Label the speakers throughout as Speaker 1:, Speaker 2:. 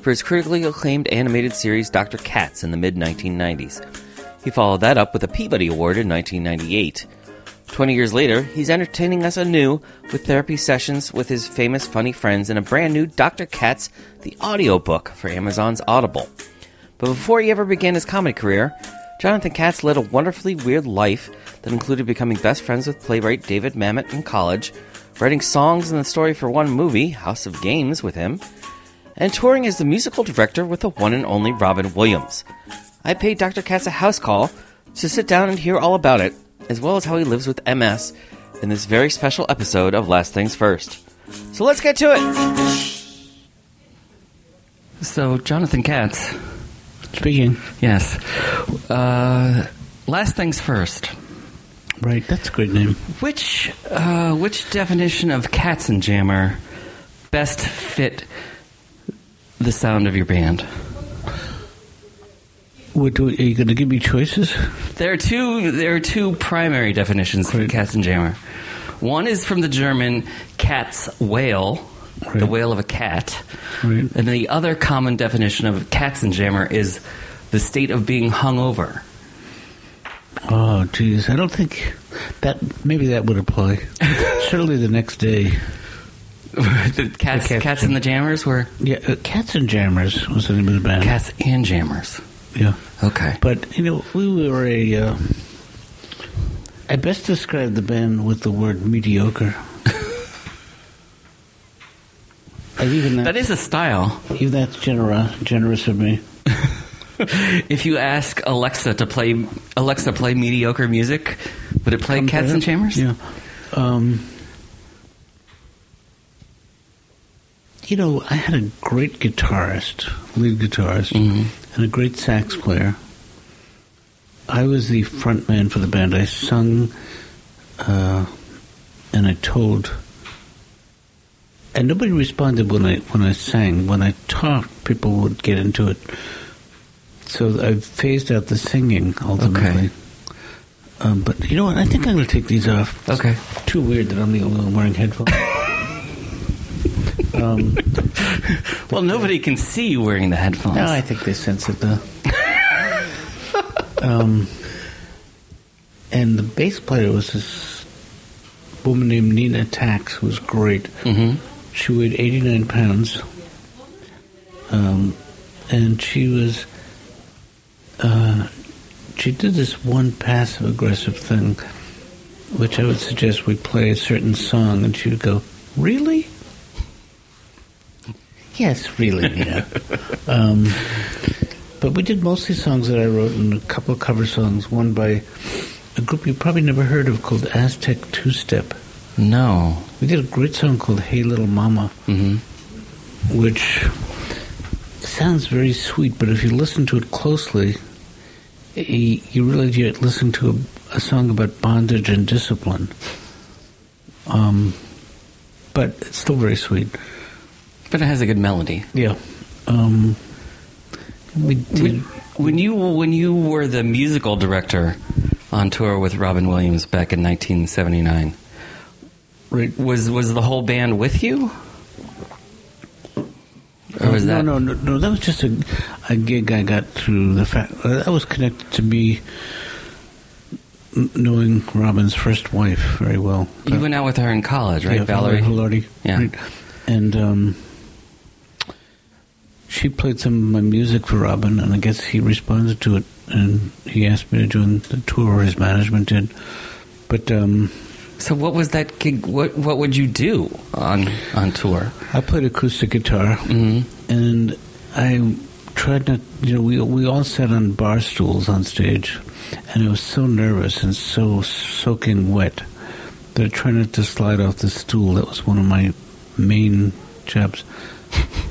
Speaker 1: for his critically acclaimed animated series Dr. Katz in the mid 1990s. He followed that up with a Peabody Award in 1998. Twenty years later, he's entertaining us anew with therapy sessions with his famous funny friends in a brand new Dr. Katz, the audiobook for Amazon's Audible. But before he ever began his comedy career, Jonathan Katz led a wonderfully weird life that included becoming best friends with playwright David Mamet in college, writing songs and the story for one movie, House of Games, with him, and touring as the musical director with the one and only Robin Williams. I paid Dr. Katz a house call to sit down and hear all about it, as well as how he lives with MS in this very special episode of Last Things First. So let's get to it!
Speaker 2: So, Jonathan Katz,
Speaker 3: Speaking.
Speaker 2: yes. Uh, last things first.
Speaker 3: Right, that's a great name.
Speaker 2: Which uh, which definition of Katzenjammer best fit the sound of your band?
Speaker 3: What do, are you going to give me choices?
Speaker 2: There are two. There are two primary definitions for
Speaker 3: Right.
Speaker 2: Katzenjammer. One is from the German "Katz wail," the
Speaker 3: Right.
Speaker 2: wail of a cat,
Speaker 3: Right.
Speaker 2: and the other common definition of Katzenjammer is the state of being hungover.
Speaker 3: Oh, geez, I don't think that maybe that would apply. Certainly the next day.
Speaker 2: The cats,
Speaker 3: The
Speaker 2: cats and the jammers were
Speaker 3: Yeah, uh, Cats and Jammers was the name of the band.
Speaker 2: cats and jammers.
Speaker 3: Yeah,
Speaker 2: Okay.
Speaker 3: but you know we were a. Uh, I best describe the band with the word mediocre. And even that,
Speaker 2: That is a style.
Speaker 3: even that's generous, generous of me.
Speaker 2: If you ask Alexa to play Alexa play mediocre music, would it play Cats and. Jammers?
Speaker 3: Yeah. Um, you know, I had a great guitarist, lead guitarist, and a great sax player. I was the front man for the band. I sung, uh, and I told, and nobody responded when I when I sang. When I talked, people would get into it. So I phased out the singing ultimately.
Speaker 2: Okay.
Speaker 3: Um, but you know what? I think I'm going to take these off.
Speaker 2: Okay.
Speaker 3: Too weird that I'm the only one wearing headphones. um,
Speaker 2: Well, nobody can see you wearing the headphones.
Speaker 3: no, I think they sense it though. um, and the bass player was this woman named Nina Tax, who was great.
Speaker 2: mm-hmm.
Speaker 3: She weighed 89 pounds. Um, and she was. Uh, she did this one passive aggressive thing, which I would suggest we play a certain song, and she would go, Really? Yes, really, Nina. um, but we did mostly songs that I wrote and a couple of cover songs, one by a group you probably never heard of called Aztec Two Step.
Speaker 2: No.
Speaker 3: We did a great song called Hey Little Mama,
Speaker 2: Mm-hmm.
Speaker 3: which sounds very sweet, but if you listen to it closely, you realize you're listening to a, a song about bondage and discipline. Um, but it's still very sweet.
Speaker 2: But it has a good melody.
Speaker 3: Yeah. Um, we did.
Speaker 2: When, when you when you were the musical director on tour with Robin Williams back in 1979,
Speaker 3: right.
Speaker 2: was was the whole band with you? Or was
Speaker 3: no,
Speaker 2: that
Speaker 3: no, no, no. That was just a, a gig I got through the fact uh, that was connected to me knowing Robin's first wife very well.
Speaker 2: you went out with her in college, right,
Speaker 3: yeah,
Speaker 2: Valerie?
Speaker 3: Velardi.
Speaker 2: Yeah.
Speaker 3: Right. And um, she played some of my music for Robin, and I guess he responded to it, and he asked me to join the tour. His management did, but um,
Speaker 2: So what was that gig? What what would you do on on tour?
Speaker 3: I played acoustic guitar,
Speaker 2: hmm
Speaker 3: and I tried not. You know, we we all sat on bar stools on stage, and I was so nervous and so soaking wet that I tried not to slide off the stool. That was one of my main jobs.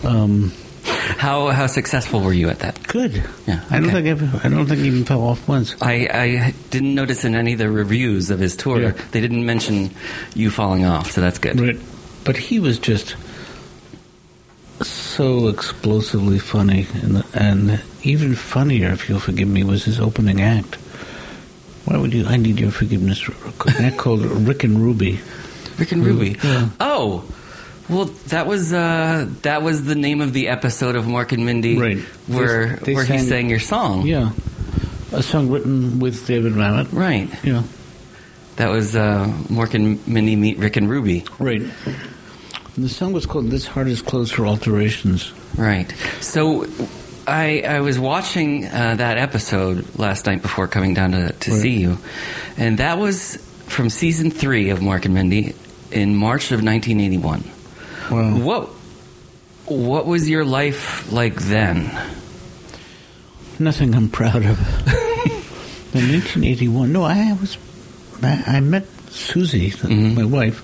Speaker 3: Um,
Speaker 2: How how successful were you at that?
Speaker 3: Good.
Speaker 2: Yeah,
Speaker 3: I don't think I don't think he even fell off once.
Speaker 2: I, I didn't notice in any of the reviews of his tour
Speaker 3: Yeah.
Speaker 2: they didn't mention you falling off, so that's good.
Speaker 3: Right. But he was just so explosively funny, and and even funnier, if you'll forgive me, was his opening act. Why would you? I need your forgiveness. Act called Rick and Ruby.
Speaker 2: Rick and Ruby.
Speaker 3: Yeah.
Speaker 2: Oh, well, that was uh, that was the name of the episode of Mork and Mindy,
Speaker 3: Right.
Speaker 2: Where
Speaker 3: They- they
Speaker 2: where he
Speaker 3: sang-
Speaker 2: sang your song.
Speaker 3: Yeah, a song written with David Mamet.
Speaker 2: Right.
Speaker 3: Yeah,
Speaker 2: That was uh, Mork and Mindy meet Rick and Ruby.
Speaker 3: right. And the song was called "This Heart Is Closed for Alterations."
Speaker 2: Right. So I I was watching uh, that episode last night before coming down to, to
Speaker 3: Right.
Speaker 2: see you, and that was from season three of Mork and Mindy in March of 1981.
Speaker 3: Wow.
Speaker 2: What what was your life like then?
Speaker 3: Nothing I'm proud of. In 1981, no, I was. I I met Susie,
Speaker 2: Mhm.
Speaker 3: my wife,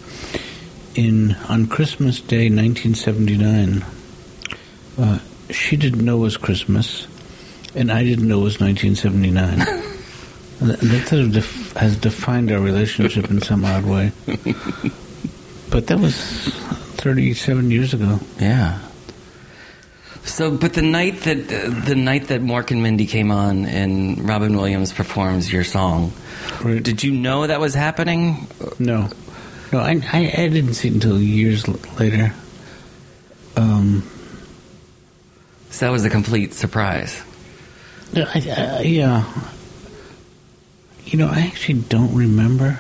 Speaker 3: in on Christmas Day, 1979. Uh, she didn't know it was Christmas, and I didn't know it was 1979. That that sort of def- has defined our relationship in some odd way. But that was 37 years ago.
Speaker 2: Yeah. So, but the night that the night that Mork and Mindy came on and Robin Williams performs your song,
Speaker 3: Right.
Speaker 2: did you know that was happening?
Speaker 3: No, no, I, I, I didn't see it until years later. Um,
Speaker 2: So that was a complete surprise.
Speaker 3: I, I, yeah, you know, I actually don't remember.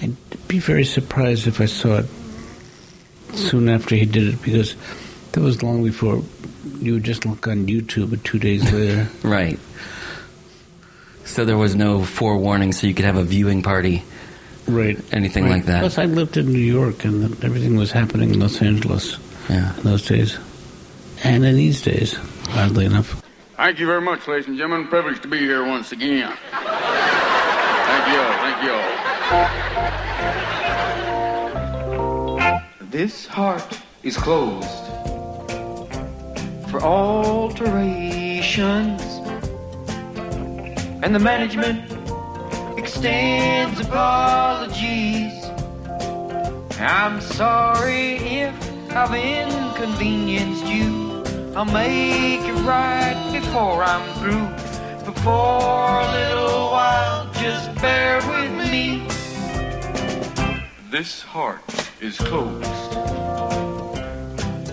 Speaker 3: I'd be very surprised if I saw it soon after he did it because that was long before you would just look on YouTube. But two days later,
Speaker 2: Right. So there was no forewarning, so you could have a viewing party,
Speaker 3: right,
Speaker 2: anything
Speaker 3: right.
Speaker 2: like that.
Speaker 3: Plus, I lived in New York, and everything was happening in Los Angeles
Speaker 2: Yeah.
Speaker 3: in those days, and in these days, oddly enough.
Speaker 4: Thank you very much, ladies and gentlemen. Privileged to be here once again. Thank you all. Thank you all. This heart is closed for alterations, and the management extends apologies. I'm sorry if I've inconvenienced you. I'll make it right before I'm through. But for a little while, just bear with me. This heart is closed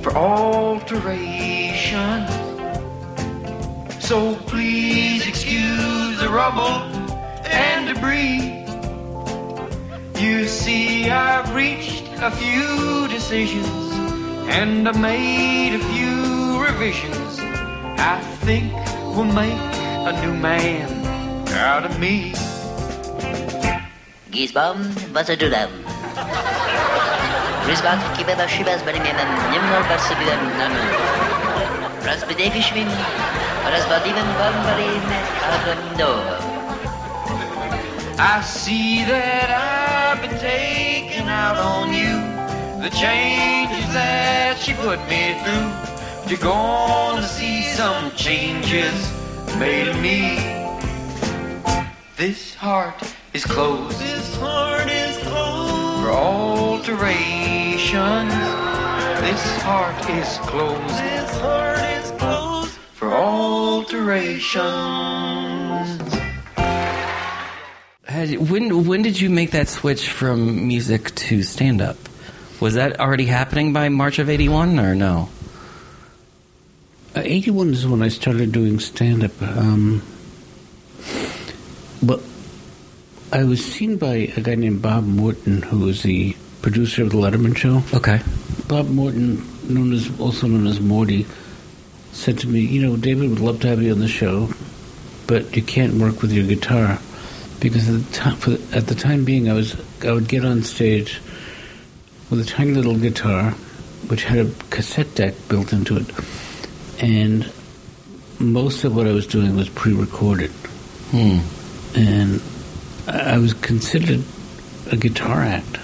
Speaker 4: for alteration. So please excuse the rubble and debris. You see, I've reached a few decisions and I made a few revisions. I think we'll make a new man out of me.
Speaker 5: Gizbom, Vasadudam. Rizbat kibeba shibas barimemem nimnor barsibidem nanu. Razbedevishvim, razbadivim bambarim adam nova.
Speaker 4: I see that I've been taking out on you. The changes that she put me through. You're gonna see some changes made in me. This heart is closed. This heart is closed for alterations. This heart is closed. This heart is closed for alterations.
Speaker 2: Had, when when did you make that switch from music to stand up? Was that already happening by March of '81 or no?
Speaker 3: Uh, 81 is when I started doing stand up. Um, but I was seen by a guy named Bob Morton, who was the producer of The Letterman Show.
Speaker 2: Okay.
Speaker 3: Bob Morton, known as also known as Morty, said to me, "You know, David would love to have you on the show, but you can't work with your guitar because at the time, the, at the time being, I was I would get on stage with a tiny little guitar, which had a cassette deck built into it, and most of what I was doing was pre-recorded,
Speaker 2: Hmm.
Speaker 3: and I was considered a guitar act,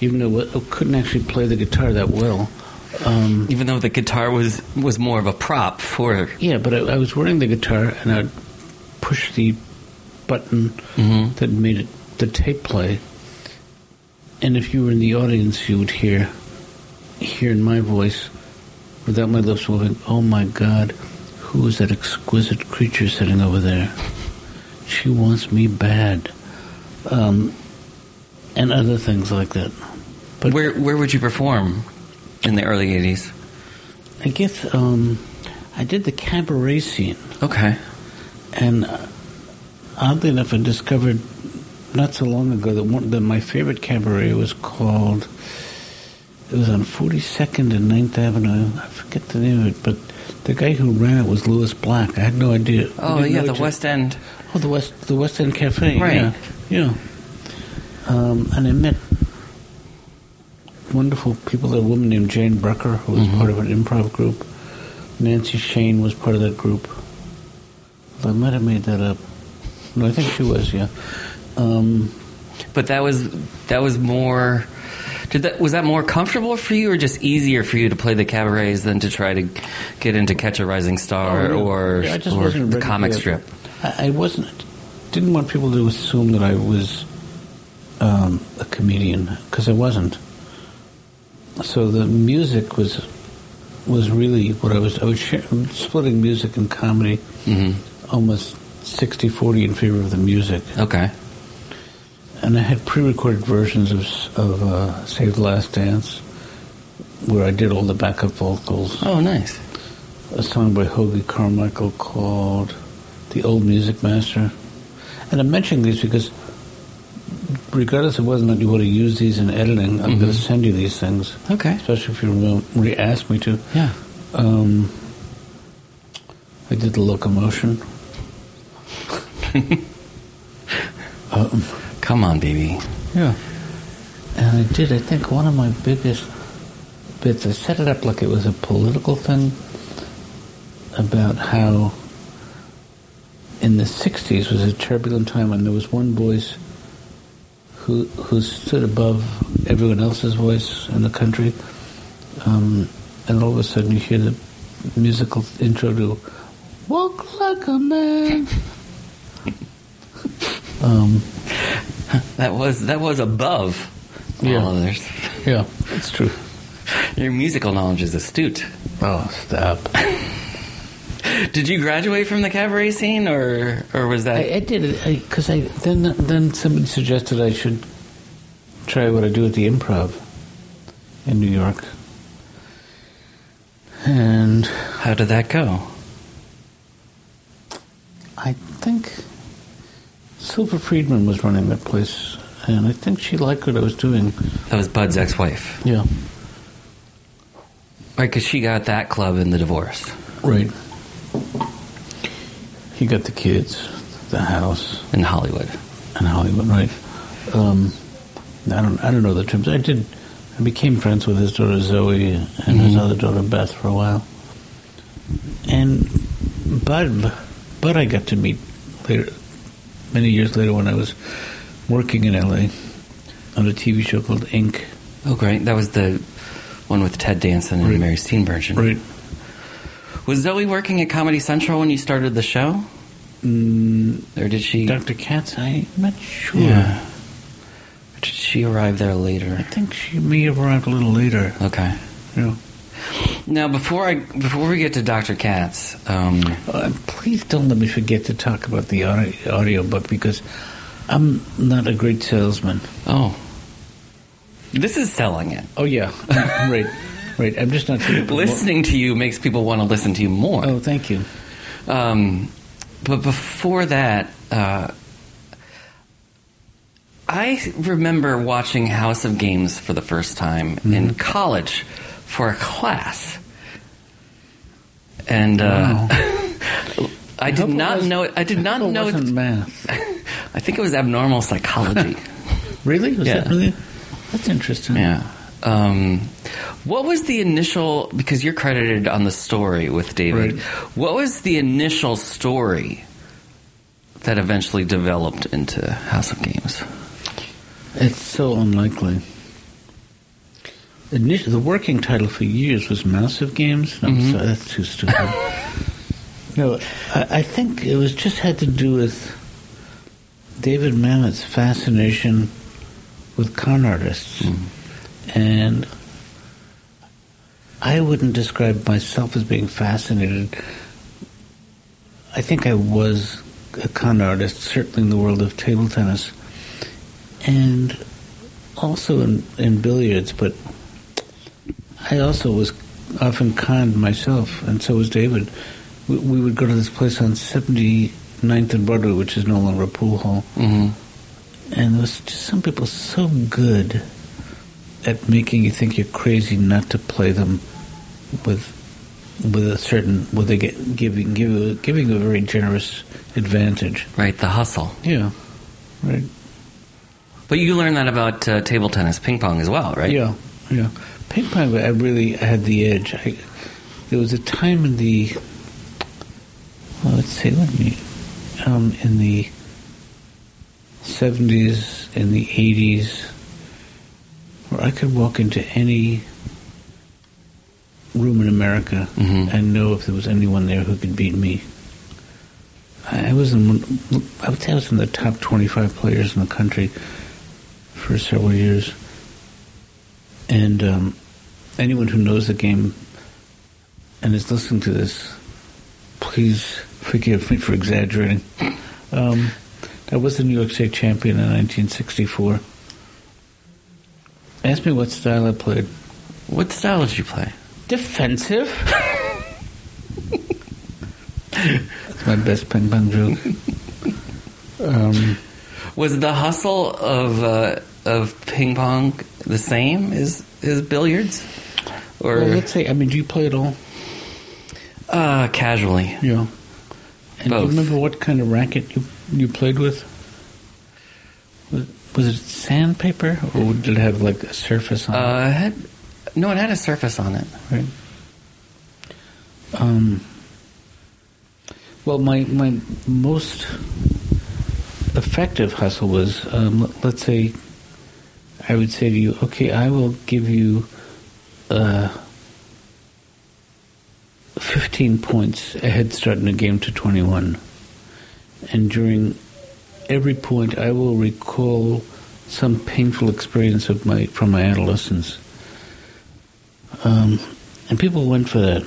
Speaker 3: even though I couldn't actually play the guitar that well. Um,
Speaker 2: Even though the guitar was was more of a prop for.
Speaker 3: yeah, but I, I was wearing the guitar and I'd push the button
Speaker 2: Mhm.
Speaker 3: that made it the tape play. And if you were in the audience, you would hear hear in my voice, without my lips moving, "Oh my God, who is that exquisite creature sitting over there? She wants me bad," um, and other things like that. But
Speaker 2: Where where would you perform in the early '80s?
Speaker 3: I guess um, I did the cabaret scene.
Speaker 2: Okay.
Speaker 3: And uh, oddly enough, I discovered not so long ago that one that my favorite cabaret was called. It was on 42nd and 9th Avenue. I forget the name of it, but the guy who ran it was Lewis Black. I had no idea.
Speaker 2: Oh yeah, the West End.
Speaker 3: Oh, the West, the West End Cafe.
Speaker 2: Right.
Speaker 3: Yeah, yeah. Um, and I met wonderful people. A woman named Jane Brecker, who was part of an improv group. Nancy Shane was part of that group. I might have made that up. No, I think she was. Yeah. Um,
Speaker 2: But that was that was more. Did that was that more comfortable for you, or just easier for you to play the cabarets than to try to get into Catch a Rising Star
Speaker 3: Oh,
Speaker 2: or,
Speaker 3: Yeah, I just
Speaker 2: or
Speaker 3: wasn't
Speaker 2: the comic strip?
Speaker 3: I, I wasn't. Didn't want people to assume that I was um, a comedian because I wasn't. So the music was was really what I was. I was share, splitting music and comedy,
Speaker 2: hmm
Speaker 3: almost 60-40 in favor of the music.
Speaker 2: Okay.
Speaker 3: And I had pre-recorded versions of of uh, Save the Last Dance, where I did all the backup vocals.
Speaker 2: Oh, nice.
Speaker 3: a song by Hoagy Carmichael called The Old Music Master. And I'm mentioning these because regardless of whether or not you want to use these in editing, I'm going to send you these things,
Speaker 2: Okay.
Speaker 3: especially if you re- ask me to.
Speaker 2: Yeah.
Speaker 3: Um, I did the locomotion. um,
Speaker 2: Come on, baby.
Speaker 3: yeah. And I did, I think, one of my biggest bits. I set it up like it was a political thing about how in the 60s was a turbulent time and there was one voice who, who stood above everyone else's voice in the country. Um, and all of a sudden you hear the musical intro to Walk Like a Man. um,
Speaker 2: That was that was above
Speaker 3: Yeah.
Speaker 2: all others.
Speaker 3: yeah, it's true.
Speaker 2: Your musical knowledge is astute.
Speaker 3: Oh, stop.
Speaker 2: Did you graduate from the cabaret scene, or or was that?
Speaker 3: I, I did it because I, then then somebody suggested I should try what I do at the Improv in New York, and
Speaker 2: how did that go?
Speaker 3: I think Silver Friedman was running that place, and I think she liked what I was doing.
Speaker 2: That was Bud's ex-wife,
Speaker 3: Yeah,
Speaker 2: right? Because she got that club in the divorce
Speaker 3: right. He got the kids, the house,
Speaker 2: in Hollywood.
Speaker 3: in Hollywood, right? Um, I don't, I don't know the terms. I did. I became friends with his daughter Zoe and his other daughter Beth for a while, and Bud, Bud, I got to meet later, many years later when I was working in L.A. on a TV show called Ink
Speaker 2: Oh, great! That was the one with Ted Danson and
Speaker 3: Right.
Speaker 2: Mary Steenburgen.
Speaker 3: Right.
Speaker 2: Was Zoe working at Comedy Central when you started the show,
Speaker 3: Mm,
Speaker 2: or did she?
Speaker 3: Dr. Katz, I'm not sure.
Speaker 2: Yeah. Or did she arrive there later?
Speaker 3: I think she may have arrived a little later.
Speaker 2: Okay.
Speaker 3: Yeah.
Speaker 2: Now, before I before we get to Dr. Katz, um,
Speaker 3: Uh, please don't let me forget to talk about the audio, audio book because I'm not a great salesman.
Speaker 2: oh, this is selling it.
Speaker 3: Oh yeah, right, right. I'm just not promo-
Speaker 2: Listening to you makes people want to listen to you more.
Speaker 3: Oh, thank you.
Speaker 2: Um, but before that, uh, I remember watching House of Games for the first time in college for a class, and uh, I did
Speaker 3: hope it
Speaker 2: not
Speaker 3: was-
Speaker 2: know. I did not
Speaker 3: It
Speaker 2: know.
Speaker 3: wasn't
Speaker 2: It,
Speaker 3: math.
Speaker 2: I think it was abnormal psychology.
Speaker 3: Really? Was
Speaker 2: Yeah.
Speaker 3: that really? That's interesting.
Speaker 2: yeah. Um, what was the initial? Because you're credited on the story with David.
Speaker 3: Right.
Speaker 2: What was the initial story that eventually developed into House of Games?
Speaker 3: It's so unlikely. initially, the working title for years was Massive Games. No,
Speaker 2: Mm-hmm.
Speaker 3: so that's too stupid. no, I, I think it was just had to do with David Mamet's fascination with con artists,
Speaker 2: Mm-hmm.
Speaker 3: And I wouldn't describe myself as being fascinated. I think I was a con artist, certainly in the world of table tennis, and also in, in billiards, but I also was often conned myself, and so was David. We, we would go to this place on 79th and Broadway, which is no longer a pool hall,
Speaker 2: hmm
Speaker 3: and there was just some people so good at making you think you're crazy not to play them with with a certain with a giving give, giving a very generous advantage.
Speaker 2: Right, the hustle.
Speaker 3: Yeah, right.
Speaker 2: But you learned that about uh, table tennis, ping pong as well, right?
Speaker 3: Yeah, yeah. Ping pong, I really had the edge. I, there was a time in the, well, let's see, let me, um, in the 70s, in the 80s, where I could walk into any room in America
Speaker 2: Mhm.
Speaker 3: and know if there was anyone there who could beat me. I was in, I would say I was in the top 25 players in the country for several years. And um, anyone who knows the game and is listening to this, please forgive me for exaggerating. Um, I was the New York State champion in 1964. Ask me what style I played.
Speaker 2: What style did you play?
Speaker 3: Defensive. That's my best ping pong joke. Um,
Speaker 2: Was the hustle of uh, of ping pong the same as as billiards, or
Speaker 3: well, let's say, I mean, do you play at all?
Speaker 2: uh, casually?
Speaker 3: Yeah. And do you remember what kind of racket you you played with? Was, it sandpaper, or did it have like a surface on
Speaker 2: Uh, it had no, it had a surface on it.
Speaker 3: it? Right. Um. Well, my my most effective hustle was, um, let- let's say, I would say to you, okay, I will give you uh, 15 points a head start in a game to 21. And during every point, I will recall some painful experience of my from my adolescence. Um, and people went for that.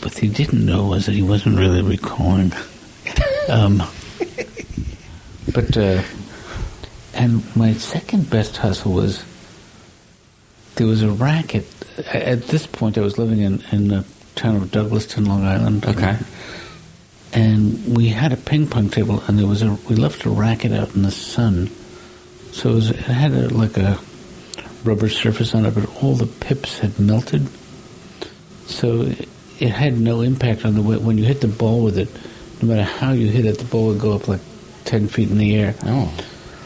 Speaker 3: What they didn't know was that he wasn't really recalling. um, but, uh, and my second best hustle was there was a racket. At this point, I was living in, in the town of Douglaston, Long Island.
Speaker 2: Okay.
Speaker 3: And we had a ping pong table, and there was a we left a racket out in the sun, so it, was, it had a, like a rubber surface on it, but all the pips had melted, so it, it had no impact on the way when you hit the ball with it. No matter how you hit it, the ball would go up like ten feet in the air.
Speaker 2: Oh,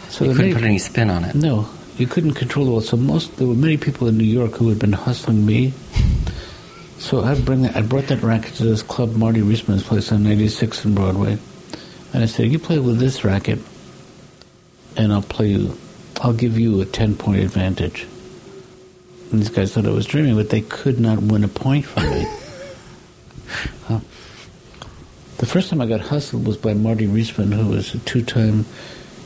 Speaker 3: So
Speaker 2: you couldn't put any spin on it.
Speaker 3: no, you couldn't control the ball. So most there were many people in New York who had been hustling me. So I'd bring that, I brought that racket to this club, Marty Reisman's place on 96th and Broadway, and I said, "You play with this racket, and I'll play you. I'll give you a 10 point advantage." And these guys thought I was dreaming, but they could not win a point from me. Huh. The first time I got hustled was by Marty Reisman, who was a two-time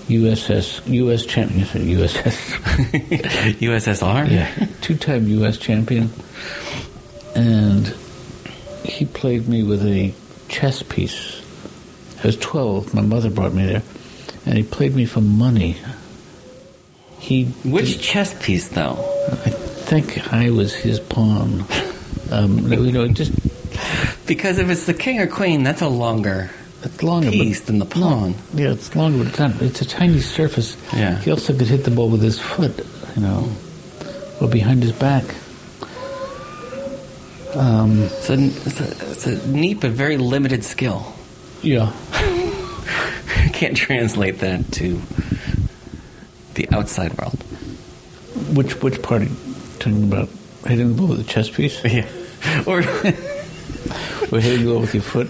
Speaker 3: USS U.S. champion. USS.
Speaker 2: USSR.
Speaker 3: Yeah, two-time U.S. champion, and he played me with a chess piece. I was twelve. My mother brought me there, and he played me for money. He,
Speaker 2: Which chess piece, though?
Speaker 3: I think, I was his pawn. Um, you know, just
Speaker 2: Because if it's the king or queen, that's a longer
Speaker 3: it's longer,
Speaker 2: piece
Speaker 3: but
Speaker 2: than the pawn.
Speaker 3: yeah, it's longer, but it's not. It's a tiny surface.
Speaker 2: Yeah.
Speaker 3: He also could hit the ball with his foot, you know, or behind his back. Um,
Speaker 2: It's a, it's, a, it's a neat but very limited skill.
Speaker 3: yeah.
Speaker 2: I can't translate that to the outside world.
Speaker 3: Which which part are you talking about? Hitting the ball with a chess piece?
Speaker 2: Yeah. Or
Speaker 3: or hitting the ball with your foot?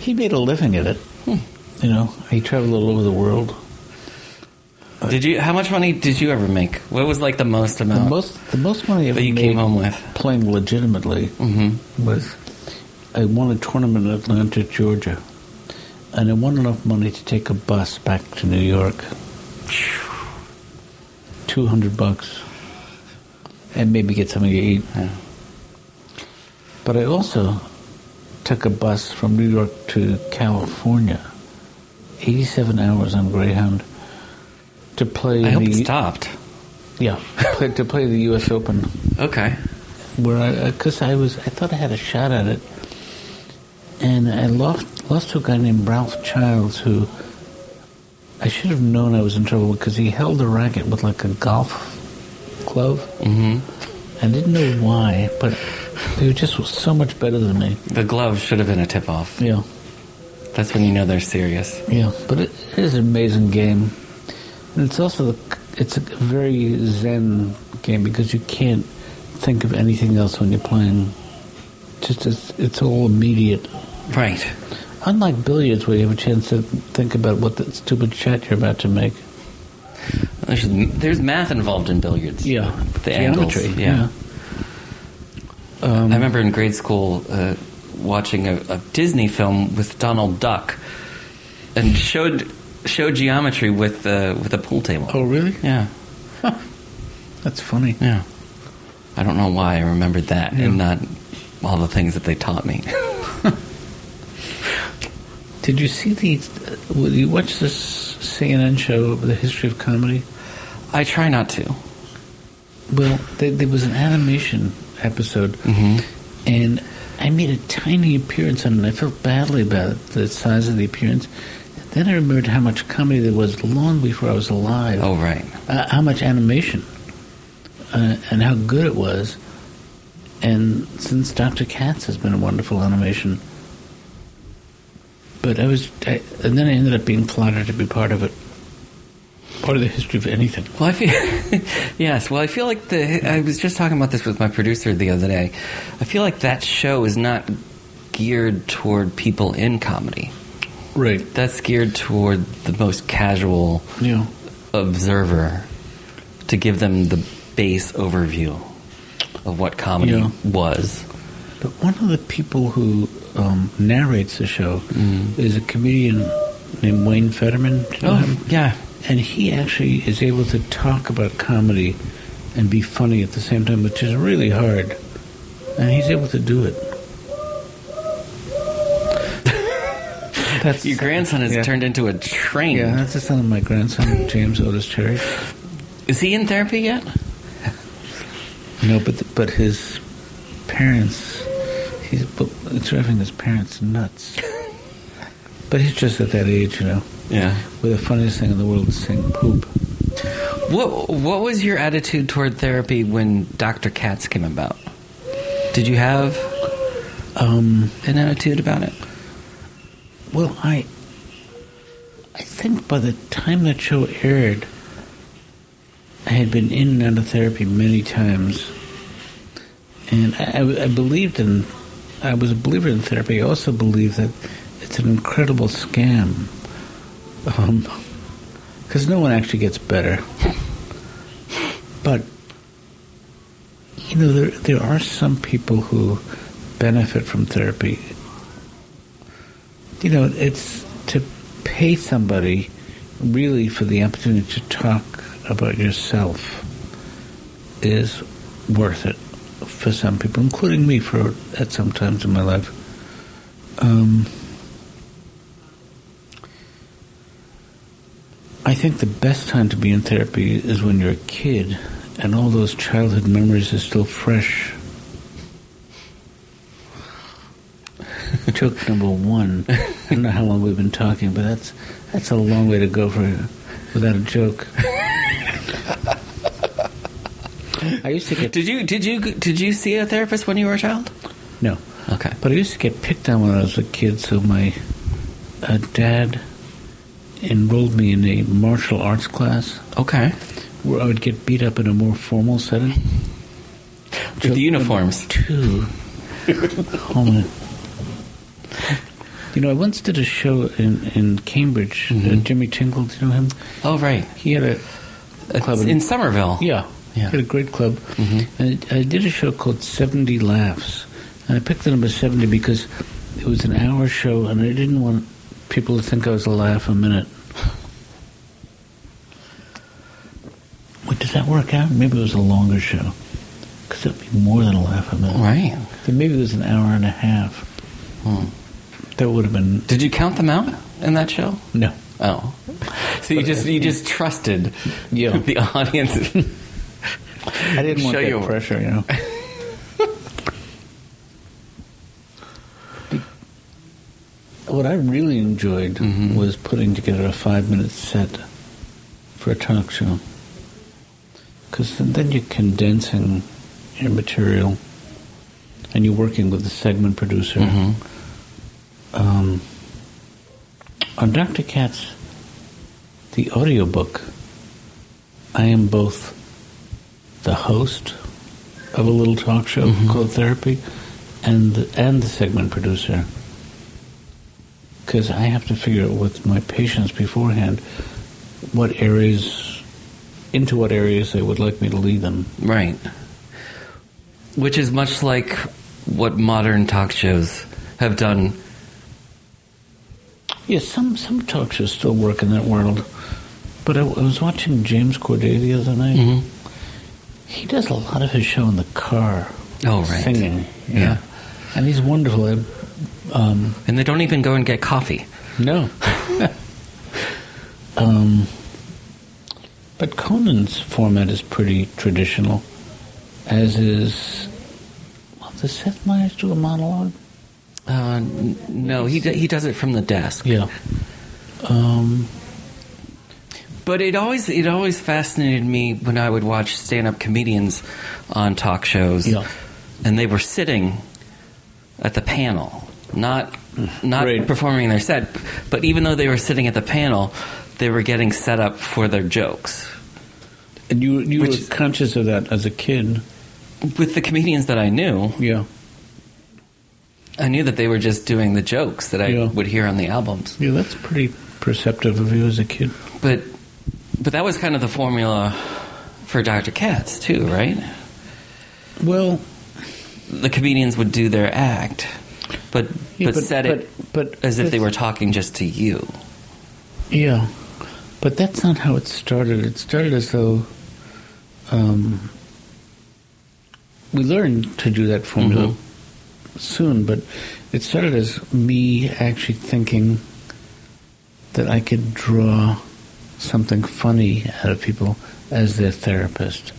Speaker 3: He made a living at it. You know, he traveled all over the world.
Speaker 2: Did you? How much money did you ever make? What was like the most amount?
Speaker 3: The most the most money I ever
Speaker 2: that you
Speaker 3: made
Speaker 2: came home with?
Speaker 3: playing legitimately
Speaker 2: Mm-hmm.
Speaker 3: was I won a tournament in Atlanta, Georgia, and I won enough money to take a bus back to New York. Two hundred bucks, and maybe get something to eat.
Speaker 2: Yeah.
Speaker 3: But I also took a bus from New York to California, eighty-seven hours on Greyhound, to play.
Speaker 2: I hope
Speaker 3: the,
Speaker 2: it stopped.
Speaker 3: Yeah, play, to play the U.S. Open.
Speaker 2: Okay.
Speaker 3: where I because I was I thought I had a shot at it, and I lost lost to a guy named Ralph Childs who I should have known I was in trouble because he held a racket with like a golf glove.
Speaker 2: Mm-hmm.
Speaker 3: I didn't know why, but he just was so much better than me.
Speaker 2: The glove should have been a tip off.
Speaker 3: Yeah,
Speaker 2: That's when you know they're serious.
Speaker 3: yeah, but it, is an amazing game, it's also it's a very zen game because you can't think of anything else when you're playing. Just it's, it's all immediate.
Speaker 2: Right.
Speaker 3: Unlike billiards, where you have a chance to think about what the stupid shot you're about to make.
Speaker 2: There's, there's math involved in billiards. Yeah. The
Speaker 3: geometry.
Speaker 2: angles. Yeah.
Speaker 3: Um,
Speaker 2: I remember in grade school uh, watching a, a Disney film with Donald Duck, and showed showed geometry with uh, with a pool table.
Speaker 3: Oh, really?
Speaker 2: Yeah,
Speaker 3: That's funny.
Speaker 2: yeah. I don't know why I remembered that and not all the things that they taught me.
Speaker 3: Did you see the? Uh, you watch this CNN show, The History of Comedy?
Speaker 2: I try not to.
Speaker 3: Well, there, there was an animation episode,
Speaker 2: Mhm.
Speaker 3: and I made a tiny appearance on it. and I felt badly about it, the size of the appearance. Then I remembered how much comedy there was long before I was alive.
Speaker 2: Oh, right.
Speaker 3: uh, how much animation uh, and how good it was. And since Dr. Katz has been a wonderful animation, but I was, I, and then I ended up being flattered to be part of it, part of the history of anything.
Speaker 2: Well, I feel yes. Well, I feel like the. I was just talking about this with my producer the other day. I feel like that show is not geared toward people in comedy.
Speaker 3: Right.
Speaker 2: That's geared toward the most casual
Speaker 3: Yeah.
Speaker 2: observer to give them the base overview of what comedy
Speaker 3: Yeah.
Speaker 2: was.
Speaker 3: But one of the people who um, narrates the show is a comedian named Wayne Federman. Do you know him?
Speaker 2: yeah.
Speaker 3: And he actually is able to talk about comedy and be funny at the same time, which is really hard. And he's able to do it. That's
Speaker 2: Your grandson has
Speaker 3: yeah.
Speaker 2: turned into a train.
Speaker 3: Yeah, that's the son of my grandson, James Otis Cherry.
Speaker 2: Is he in therapy yet?
Speaker 3: No, but but his parents, he's it's driving his parents nuts. But he's just at that age, you know,
Speaker 2: Yeah.
Speaker 3: where the funniest thing in the world is saying poop.
Speaker 2: What What was your attitude toward therapy when Dr. Katz came about? Did you have
Speaker 3: Um,
Speaker 2: an attitude about it?
Speaker 3: Well, I I think by the time that show aired, I had been in and out of therapy many times, and I, I, believed in. I was a believer in therapy. I also believe that it's an incredible scam, um, because no one actually gets better. But you know, there there are some people who benefit from therapy you know, it's to pay somebody really for the opportunity to talk about yourself is worth it for some people, including me for at some times in my life. Um, I think the best time to be in therapy is when you're a kid and all those childhood memories are still fresh. Joke number one. I don't know how long we've been talking, but that's that's a long way to go for without a joke. I used to get
Speaker 2: Did you Did you Did you see a therapist when you were a child?
Speaker 3: no,
Speaker 2: Okay.
Speaker 3: but I used to get picked on when I was a kid. So my uh, dad enrolled me in a martial arts class
Speaker 2: Okay.
Speaker 3: where I would get beat up in a more formal setting.
Speaker 2: With the uniforms.
Speaker 3: Two. Hold on. You know, I once did a show in, in Cambridge. Uh, mm-hmm. Jimmy Tingle, do you know him?
Speaker 2: Oh, right.
Speaker 3: He had a uh, club
Speaker 2: It's in Somerville.
Speaker 3: Yeah,
Speaker 2: Yeah.
Speaker 3: He had a great club. Mm-hmm. And I did a show called 70 Laughs. And I picked the number 70 because it was an hour show and I didn't want people to think I was a laugh a minute. Wait, does that work out? Maybe it was a longer show. Because it would be more than a laugh a minute.
Speaker 2: Right.
Speaker 3: Maybe it was an hour and a half. Hmm. That would have been.
Speaker 2: Did you count them out in that show?
Speaker 3: No.
Speaker 2: Oh. So you just you just trusted
Speaker 3: Yeah.
Speaker 2: the audience.
Speaker 3: I didn't want
Speaker 2: Show
Speaker 3: that
Speaker 2: you-
Speaker 3: pressure, you know. what I really enjoyed mm-hmm. was putting together a five-minute set for a talk show, because then you're condensing your material, and you're working with the segment producer. Um, on Dr. Katz, the audiobook, I am both the host of a little talk show called Therapy, and the, and the segment producer. Because I have to figure out with my patients beforehand what areas, into what areas they would like me to lead them.
Speaker 2: right. Which is much like what modern talk shows have done.
Speaker 3: Yes, some some talk shows still work in that world, but I, I was watching James Corden the other night. He does a lot of his show in the car.
Speaker 2: Oh, right.
Speaker 3: singing.
Speaker 2: Yeah.
Speaker 3: and he's wonderful. I, um,
Speaker 2: And they don't even go and get coffee.
Speaker 3: No. um, but Conan's format is pretty traditional, as is. Does Seth Meyers do a monologue?
Speaker 2: Uh, n- no, he d- he does it from the desk.
Speaker 3: Yeah. Um,
Speaker 2: But it always it always fascinated me when I would watch stand up comedians on talk shows,
Speaker 3: Yeah.
Speaker 2: and they were sitting at the panel, not not
Speaker 3: Right.
Speaker 2: performing their set, but even though they were sitting at the panel, they were getting set up for their jokes.
Speaker 3: and you you
Speaker 2: Which-
Speaker 3: were conscious of that as a kid.
Speaker 2: With the comedians that I knew,
Speaker 3: Yeah.
Speaker 2: I knew that they were just doing the jokes that I
Speaker 3: Yeah.
Speaker 2: would hear on the albums.
Speaker 3: Yeah, that's pretty perceptive of you as a kid.
Speaker 2: But but that was kind of the formula for Dr. Katz too, right?
Speaker 3: Well,
Speaker 2: the comedians would do their act, but
Speaker 3: Yeah,
Speaker 2: but,
Speaker 3: but-
Speaker 2: said it
Speaker 3: but- but
Speaker 2: as if they were talking just to you.
Speaker 3: Yeah, but that's not how it started. It started as though um, we learned to do that formula mm-hmm. soon, but it started as me actually thinking that I could draw something funny out of people as their therapist.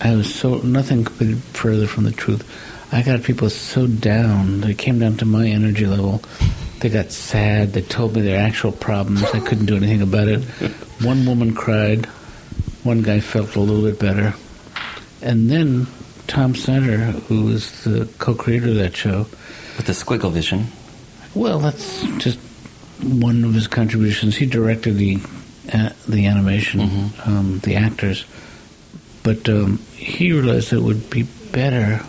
Speaker 3: I was so nothing could be further from the truth. I got people so down. They came down to my energy level. They got sad. They told me their actual problems. I couldn't do anything about it. One woman cried. One guy felt a little bit better. And then Tom Snyder, who was the co-creator of that show,
Speaker 2: With the Squigglevision.
Speaker 3: well, that's just one of his contributions. He directed the uh, the animation, um, the actors, but um, he realized it would be better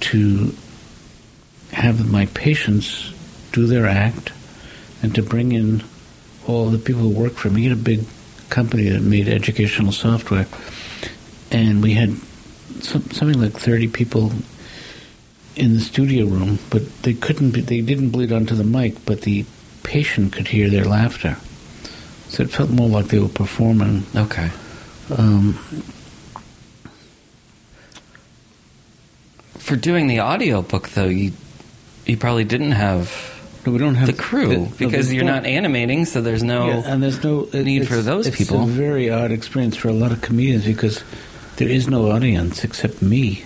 Speaker 3: to have my patients do their act and to bring in all the people who work for me. He had a big company that made educational software, and we had some, something like thirty people in the studio room, but they couldn't. Be, they didn't bleed onto the mic, but the patient could hear their laughter. So it felt more like they were performing.
Speaker 2: Okay.
Speaker 3: Um,
Speaker 2: For doing the audio book, though, you you probably didn't have
Speaker 3: no, we don't have
Speaker 2: the crew
Speaker 3: no,
Speaker 2: because
Speaker 3: we
Speaker 2: you're
Speaker 3: don't.
Speaker 2: animating, so there's no.
Speaker 3: Yeah, and there's no it-
Speaker 2: need for those
Speaker 3: it's
Speaker 2: people.
Speaker 3: a very odd experience for a lot of comedians because there is no audience except me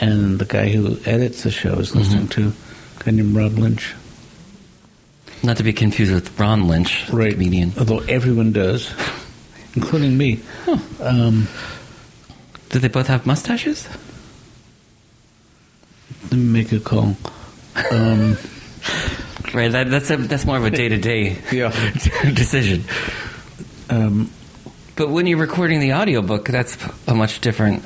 Speaker 3: and the guy who edits the show is listening
Speaker 2: Mm-hmm.
Speaker 3: to a guy named Rob Lynch.
Speaker 2: Not to be confused with Ron Lynch, the comedian.
Speaker 3: Although everyone does, including me. Um,
Speaker 2: Did they both have mustaches?
Speaker 3: let me make a call. Um,
Speaker 2: Right. That, that's a, that's more of a day to day decision.
Speaker 3: um,
Speaker 2: But when you're recording the audiobook, that's a much different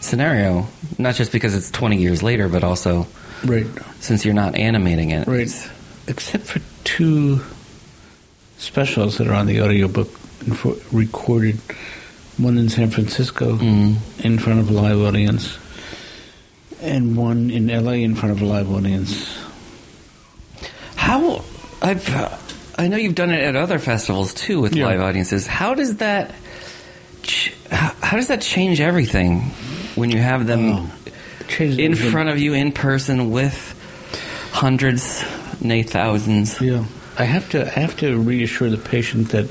Speaker 2: scenario. Not just because it's 20 years later, but also
Speaker 3: Right.
Speaker 2: since you're not animating it.
Speaker 3: Right. Except for two specials that are on the audiobook recorded, one in San Francisco
Speaker 2: Mm.
Speaker 3: in front of a live audience, and one in LA in front of a live audience.
Speaker 2: How I've I know you've done it at other festivals too with
Speaker 3: Yeah.
Speaker 2: live audiences. How does that ch- how, does that change everything when you have them
Speaker 3: Oh,
Speaker 2: in
Speaker 3: everything.
Speaker 2: front of you in person with hundreds, nay thousands?
Speaker 3: Yeah, I have to. I have to reassure the patient that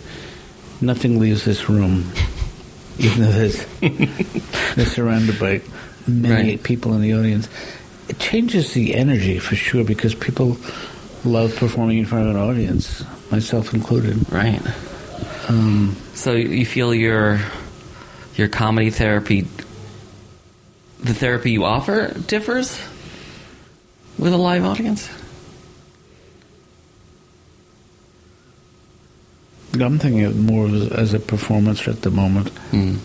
Speaker 3: nothing leaves this room, even though there's, they're surrounded by many
Speaker 2: Right.
Speaker 3: people in the audience. It changes the energy for sure because people love performing in front of an audience, myself included.
Speaker 2: Right.
Speaker 3: Um,
Speaker 2: So you feel your your comedy therapy, the therapy you offer differs with a live audience.
Speaker 3: I'm thinking of more as, as a performance at the moment.
Speaker 2: Hmm.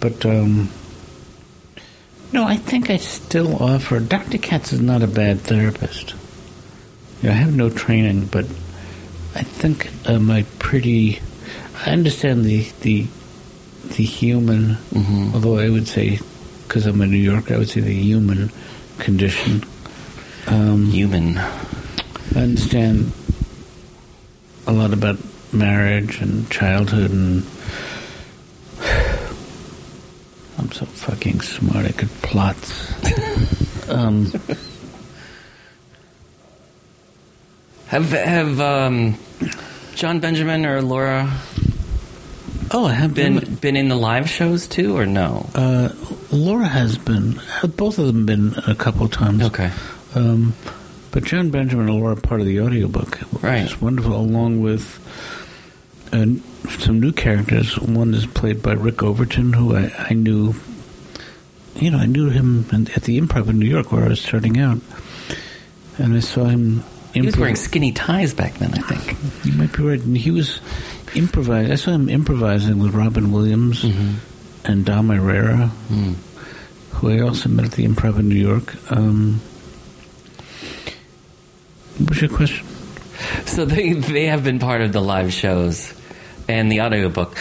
Speaker 3: But um, no, I think I still offer. Dr. Katz is not a bad therapist. You know, I have no training, but I think um, I pretty. I understand the the the human,
Speaker 2: Mhm.
Speaker 3: although I would say, because I'm a New Yorker, I would say the human condition. Um,
Speaker 2: Human.
Speaker 3: I understand a lot about marriage and childhood and I'm so fucking smart I could plots. um,
Speaker 2: Have have um, Jon Benjamin or Laura
Speaker 3: oh, I have
Speaker 2: been
Speaker 3: been.
Speaker 2: been in the live shows too, or no?
Speaker 3: Uh, Laura has been. Both of them been a couple times.
Speaker 2: Okay,
Speaker 3: Um, but Jon Benjamin and Laura are part of the audiobook.
Speaker 2: Right.
Speaker 3: It's wonderful, along with uh, some new characters. One is played by Rick Overton, who I, I knew, you know, I knew him at the Improv in New York where I was starting out. And I saw him
Speaker 2: he was wearing skinny ties back then. I think.
Speaker 3: You might be right. And he was improvising. I saw him improvising with Robin Williams and Dom Irrera,
Speaker 2: Mm.
Speaker 3: who I also met at the Improv in New York. Um, what was your question?
Speaker 2: So they they have been part of the live shows and the audiobook.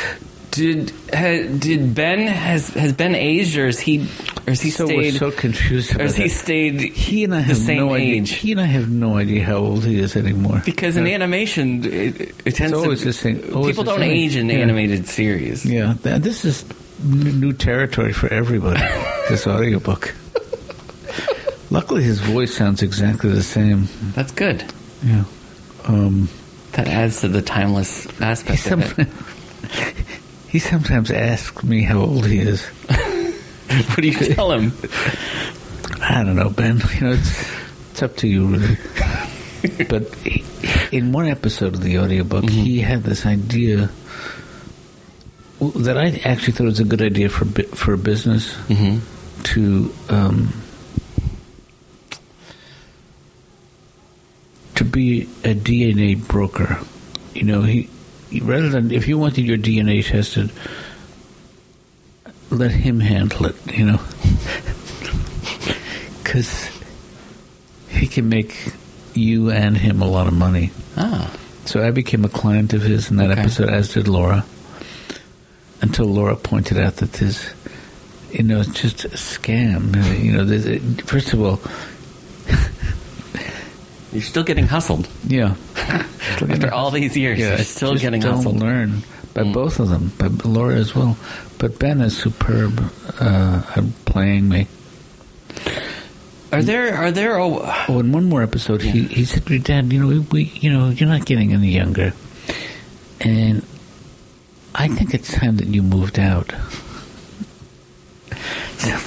Speaker 2: Did ha, did Ben has has Ben aged or is he or has he
Speaker 3: so
Speaker 2: stayed
Speaker 3: so confused
Speaker 2: or
Speaker 3: about
Speaker 2: has he
Speaker 3: that.
Speaker 2: stayed
Speaker 3: He and I
Speaker 2: the
Speaker 3: have
Speaker 2: same
Speaker 3: no idea.
Speaker 2: age?
Speaker 3: He and I have no idea how old he is anymore.
Speaker 2: Because in
Speaker 3: Yeah.
Speaker 2: animation, it, it tends
Speaker 3: always
Speaker 2: to
Speaker 3: the same-
Speaker 2: people don't
Speaker 3: same.
Speaker 2: age in
Speaker 3: Yeah.
Speaker 2: animated series.
Speaker 3: Yeah, this is new territory for everybody. this audiobook. Luckily, his voice sounds exactly the same.
Speaker 2: That's good.
Speaker 3: Yeah. Um,
Speaker 2: That adds to the timeless aspect of it.
Speaker 3: he sometimes asks me how old he is.
Speaker 2: What do you tell him?
Speaker 3: I don't know, Ben. You know, it's, it's up to you, really. but he, in one episode of the audiobook, he had this idea that I actually thought it was a good idea for for a business
Speaker 2: hmm
Speaker 3: to um, to be a DNA broker. You know, he rather than if you wanted your DNA tested, let him handle it. You know, because he can make you and him a lot of money.
Speaker 2: Ah,
Speaker 3: So I became a client of his in that
Speaker 2: Okay.
Speaker 3: episode, as did Laura. Until Laura pointed out that this, you know, it's just a scam. You know, first of all,
Speaker 2: you're still getting hustled
Speaker 3: yeah.
Speaker 2: after all these years.
Speaker 3: Yeah,
Speaker 2: you're still getting
Speaker 3: don't
Speaker 2: hustled.
Speaker 3: learn by
Speaker 2: Mm.
Speaker 3: both of them, by Laura as well. But Ben is superb uh, at playing me.
Speaker 2: Are there are there oh,
Speaker 3: Oh, in one more episode, he, he said to Dad, you know, we, we, you know, you're not getting any younger, and I think it's time that you moved out.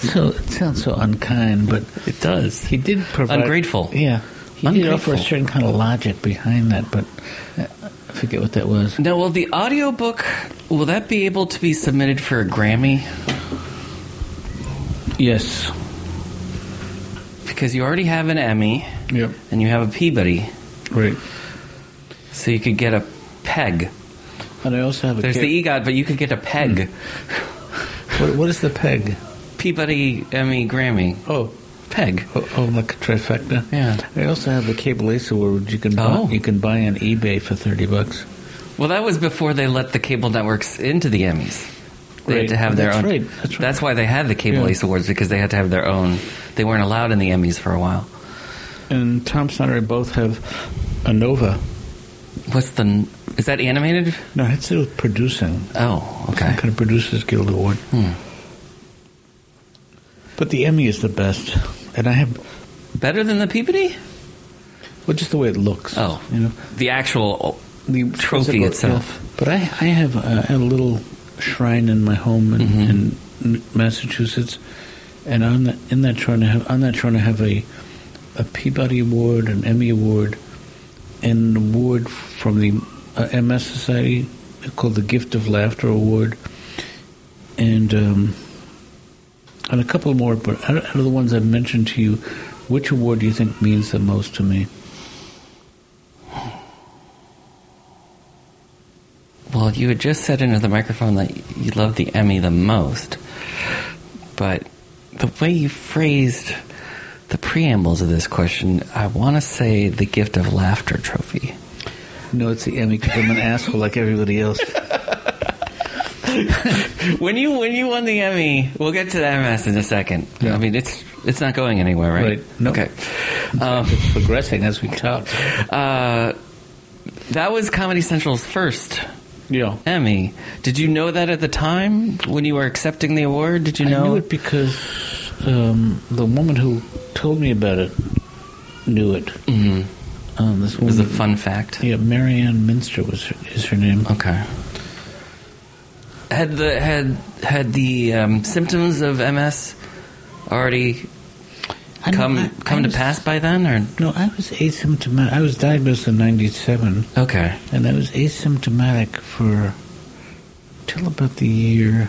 Speaker 3: So it sounds so unkind, but
Speaker 2: it does.
Speaker 3: he did provide
Speaker 2: Ungrateful.
Speaker 3: Yeah, he did offer a certain kind of logic behind that, but uh, I forget what that was.
Speaker 2: Now, will the audiobook will that be able to be submitted for a Grammy?
Speaker 3: Yes.
Speaker 2: Because you already have an Emmy
Speaker 3: Yep.
Speaker 2: and you have a Peabody,
Speaker 3: Right.
Speaker 2: so you could get a peg.
Speaker 3: And I also have a.
Speaker 2: There's the EGOT, but you could get a peg.
Speaker 3: what, what is the peg?
Speaker 2: Peabody, Emmy, Grammy.
Speaker 3: Oh,
Speaker 2: peg.
Speaker 3: Oh, oh, like a trifecta.
Speaker 2: Yeah.
Speaker 3: I also have the Cable Ace Award. You can buy,
Speaker 2: Oh.
Speaker 3: you can buy on eBay for thirty bucks.
Speaker 2: Well, that was before they let the cable networks into the Emmys. They had
Speaker 3: Right.
Speaker 2: to have their
Speaker 3: That's
Speaker 2: own.
Speaker 3: right. That's right.
Speaker 2: why they had the Cable
Speaker 3: Yeah.
Speaker 2: Ace Awards because they had to have their own. They weren't allowed in the Emmys for a while.
Speaker 3: And Tom Snyder both have a Nova.
Speaker 2: What's the? Is that animated?
Speaker 3: No, it's still producing.
Speaker 2: Oh,
Speaker 3: Some
Speaker 2: okay.
Speaker 3: kind of Producers Guild Award.
Speaker 2: Hmm.
Speaker 3: But the Emmy is the best, and I have
Speaker 2: Better than the Peabody?
Speaker 3: well, just the way it looks.
Speaker 2: Oh.
Speaker 3: you know,
Speaker 2: The actual.
Speaker 3: the
Speaker 2: Trophy itself.
Speaker 3: yeah. But I, I have a, a little shrine in my home in,
Speaker 2: Mm-hmm.
Speaker 3: in Massachusetts, and on that in that shrine I have on that shrine I have a a Peabody Award, an Emmy Award, and an award from the uh, MS Society called the Gift of Laughter Award, and um, and a couple more. But out of the ones I've mentioned to you, which award do you think means the most to me?
Speaker 2: Well, you had just said into the microphone that you love the Emmy the most, but the way you phrased the preambles of this question, I want to say the gift of laughter trophy.
Speaker 3: No, it's the Emmy because I'm an asshole like everybody else.
Speaker 2: when you when you won the Emmy, we'll get to the MS in a second.
Speaker 3: Yeah.
Speaker 2: I mean, it's it's not going anywhere, right?
Speaker 3: Right. No.
Speaker 2: Okay. Um,
Speaker 3: it's progressing as we talk.
Speaker 2: uh, that was Comedy Central's first
Speaker 3: Yeah.
Speaker 2: Emmy. Did you know that at the time when you were accepting the award? Did you
Speaker 3: I
Speaker 2: know?
Speaker 3: knew it because um, the woman who told me about it knew it.
Speaker 2: Mhm.
Speaker 3: Um, this
Speaker 2: It was a fun fact.
Speaker 3: yeah, Marianne Minster was her, is her name.
Speaker 2: Okay. Had the had had the um, symptoms of MS already
Speaker 3: I
Speaker 2: come
Speaker 3: I-
Speaker 2: come
Speaker 3: I
Speaker 2: to pass by then, or
Speaker 3: No, I was asymptomatic. I was diagnosed in '97,
Speaker 2: okay?
Speaker 3: and I was asymptomatic for till about the year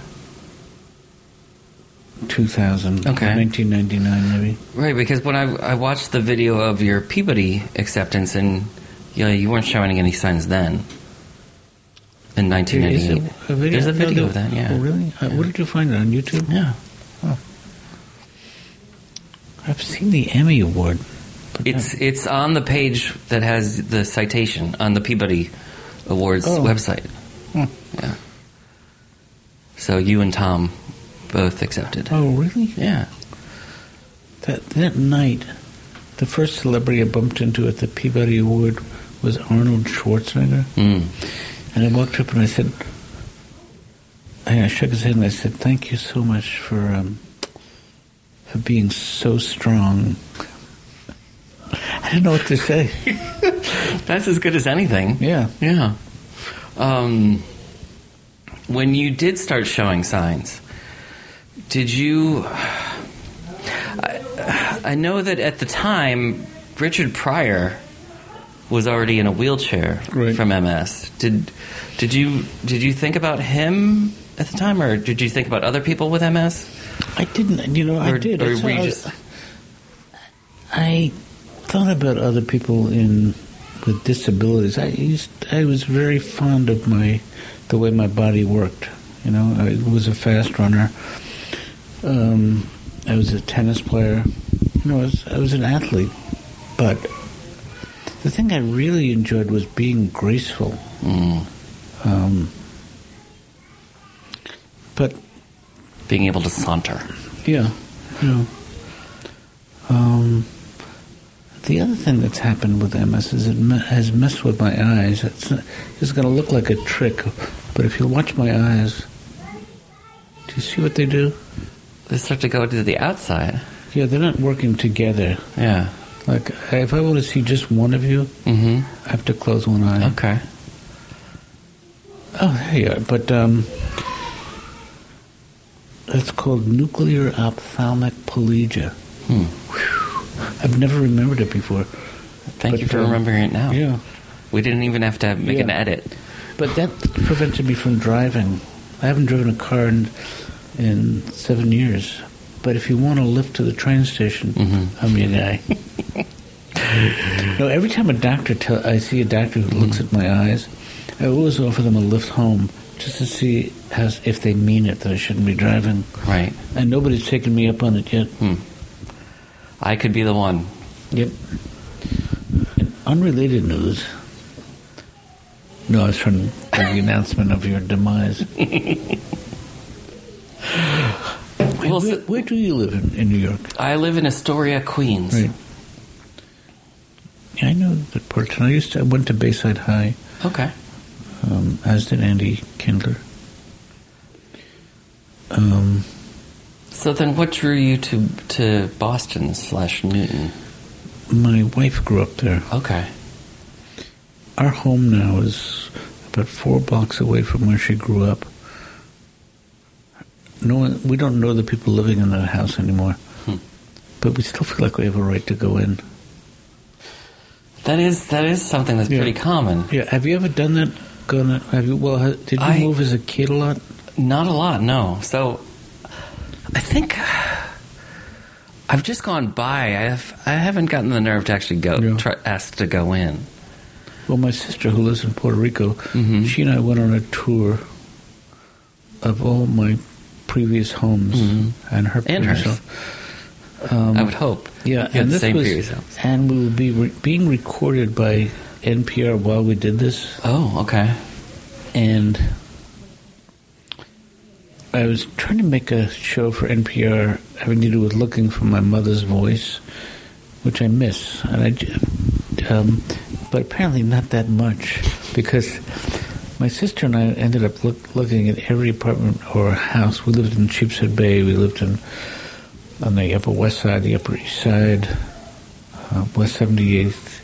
Speaker 3: 2000,
Speaker 2: Okay.
Speaker 3: 1999 maybe.
Speaker 2: Right, because when I I watched the video of your Peabody acceptance, and you know, you weren't showing any signs then. In
Speaker 3: There is
Speaker 2: 1998,
Speaker 3: a, a video.
Speaker 2: there's a video
Speaker 3: no.
Speaker 2: of that. Yeah,
Speaker 3: Oh, really? Uh, where did you find it on YouTube?
Speaker 2: yeah.
Speaker 3: I've seen the Emmy Award.
Speaker 2: It's it's on the page that has the citation on the Peabody Awards
Speaker 3: Oh.
Speaker 2: website.
Speaker 3: Hmm.
Speaker 2: Yeah. So you and Tom both accepted.
Speaker 3: Oh, really?
Speaker 2: Yeah.
Speaker 3: That that night, the first celebrity I bumped into at the Peabody Award was Arnold Schwarzenegger,
Speaker 2: Mm.
Speaker 3: And I walked up and I said, I shook his hand and I said, "Thank you so much for um, for being so strong." I didn't know what to say.
Speaker 2: That's as good as anything.
Speaker 3: Yeah.
Speaker 2: Yeah. Um, when you did start showing signs, did you? I, I know that at the time, Richard Pryor was already in a wheelchair
Speaker 3: Right.
Speaker 2: from MS. Did did you did you think about him at the time, or did you think about other people with MS?
Speaker 3: I didn't. You know, I did.
Speaker 2: or
Speaker 3: I,
Speaker 2: were you just-
Speaker 3: I thought about other people in with disabilities. I used. I was very fond of my the way my body worked. You know, I was a fast runner. Um, I was a tennis player. You know, I was, I was an athlete. But the thing I really enjoyed was being graceful.
Speaker 2: Mm,
Speaker 3: Um, but
Speaker 2: being able to saunter.
Speaker 3: Yeah, yeah. Um, the other thing that's happened with MS is it me- has messed with my eyes. It's, it's going to look like a trick, but if you watch my eyes, do you see what they do?
Speaker 2: They start to go to the outside.
Speaker 3: Yeah, they're not working together.
Speaker 2: Yeah.
Speaker 3: Like if I want to see just one of you,
Speaker 2: Mm-hmm.
Speaker 3: I have to close one eye.
Speaker 2: Okay.
Speaker 3: Oh, there you are. But um, it's called nuclear ophthalmic plegia.
Speaker 2: Hmm.
Speaker 3: I've never remembered it before.
Speaker 2: Thank
Speaker 3: But,
Speaker 2: you for
Speaker 3: um,
Speaker 2: remembering it now.
Speaker 3: Yeah.
Speaker 2: We didn't even have to make
Speaker 3: Yeah.
Speaker 2: an edit.
Speaker 3: But that prevented me from driving. I haven't driven a car in, in seven years. But if you want a lift to the train station,
Speaker 2: Mhm.
Speaker 3: I'm your guy. no, every time a doctor tell, I see a doctor who looks at my eyes, I always offer them a lift home just to see how, if they mean it that I shouldn't be driving.
Speaker 2: Right.
Speaker 3: And nobody's taken me up on it yet.
Speaker 2: Hmm. I could be the one.
Speaker 3: Yep. In unrelated news. No, I was trying to do the announcement of your demise. Where, where do you live in, in New York?
Speaker 2: I live in Astoria, Queens.
Speaker 3: Right. I know that portion. I used to. I went to Bayside High,
Speaker 2: Okay.
Speaker 3: um, as did Andy Kindler. Um,
Speaker 2: So then, what drew you to to Boston slash Newton?
Speaker 3: my wife grew up there.
Speaker 2: Okay.
Speaker 3: Our home now is about four blocks away from where she grew up. No one, we don't know the people living in that house anymore,
Speaker 2: Hmm.
Speaker 3: but we still feel like we have a right to go in.
Speaker 2: That is that is something that's
Speaker 3: Yeah.
Speaker 2: pretty common.
Speaker 3: Yeah, have you ever done that? Gone? Have you? Well, did you
Speaker 2: I-
Speaker 3: move as a kid a lot?
Speaker 2: Not a lot, no. So I think I've just gone by. I have I haven't gotten the nerve to actually go
Speaker 3: Yeah.
Speaker 2: try, ask to go in.
Speaker 3: Well, my sister, who lives in Puerto Rico,
Speaker 2: Mhm.
Speaker 3: she and I went on a tour of all my previous homes
Speaker 2: Mhm.
Speaker 3: and her
Speaker 2: And hers.
Speaker 3: Um,
Speaker 2: I would hope.
Speaker 3: Yeah, and this
Speaker 2: same
Speaker 3: was, and we would be re- being recorded by NPR while we did this,
Speaker 2: Oh, okay.
Speaker 3: and I was trying to make a show for NPR having to do with looking for my mother's voice, which I miss, and I, um, but apparently not that much because my sister and I ended up look, looking at every apartment or house. We lived in Sheepshead Bay. We lived in on the Upper West Side, the Upper East Side, uh, West 78th,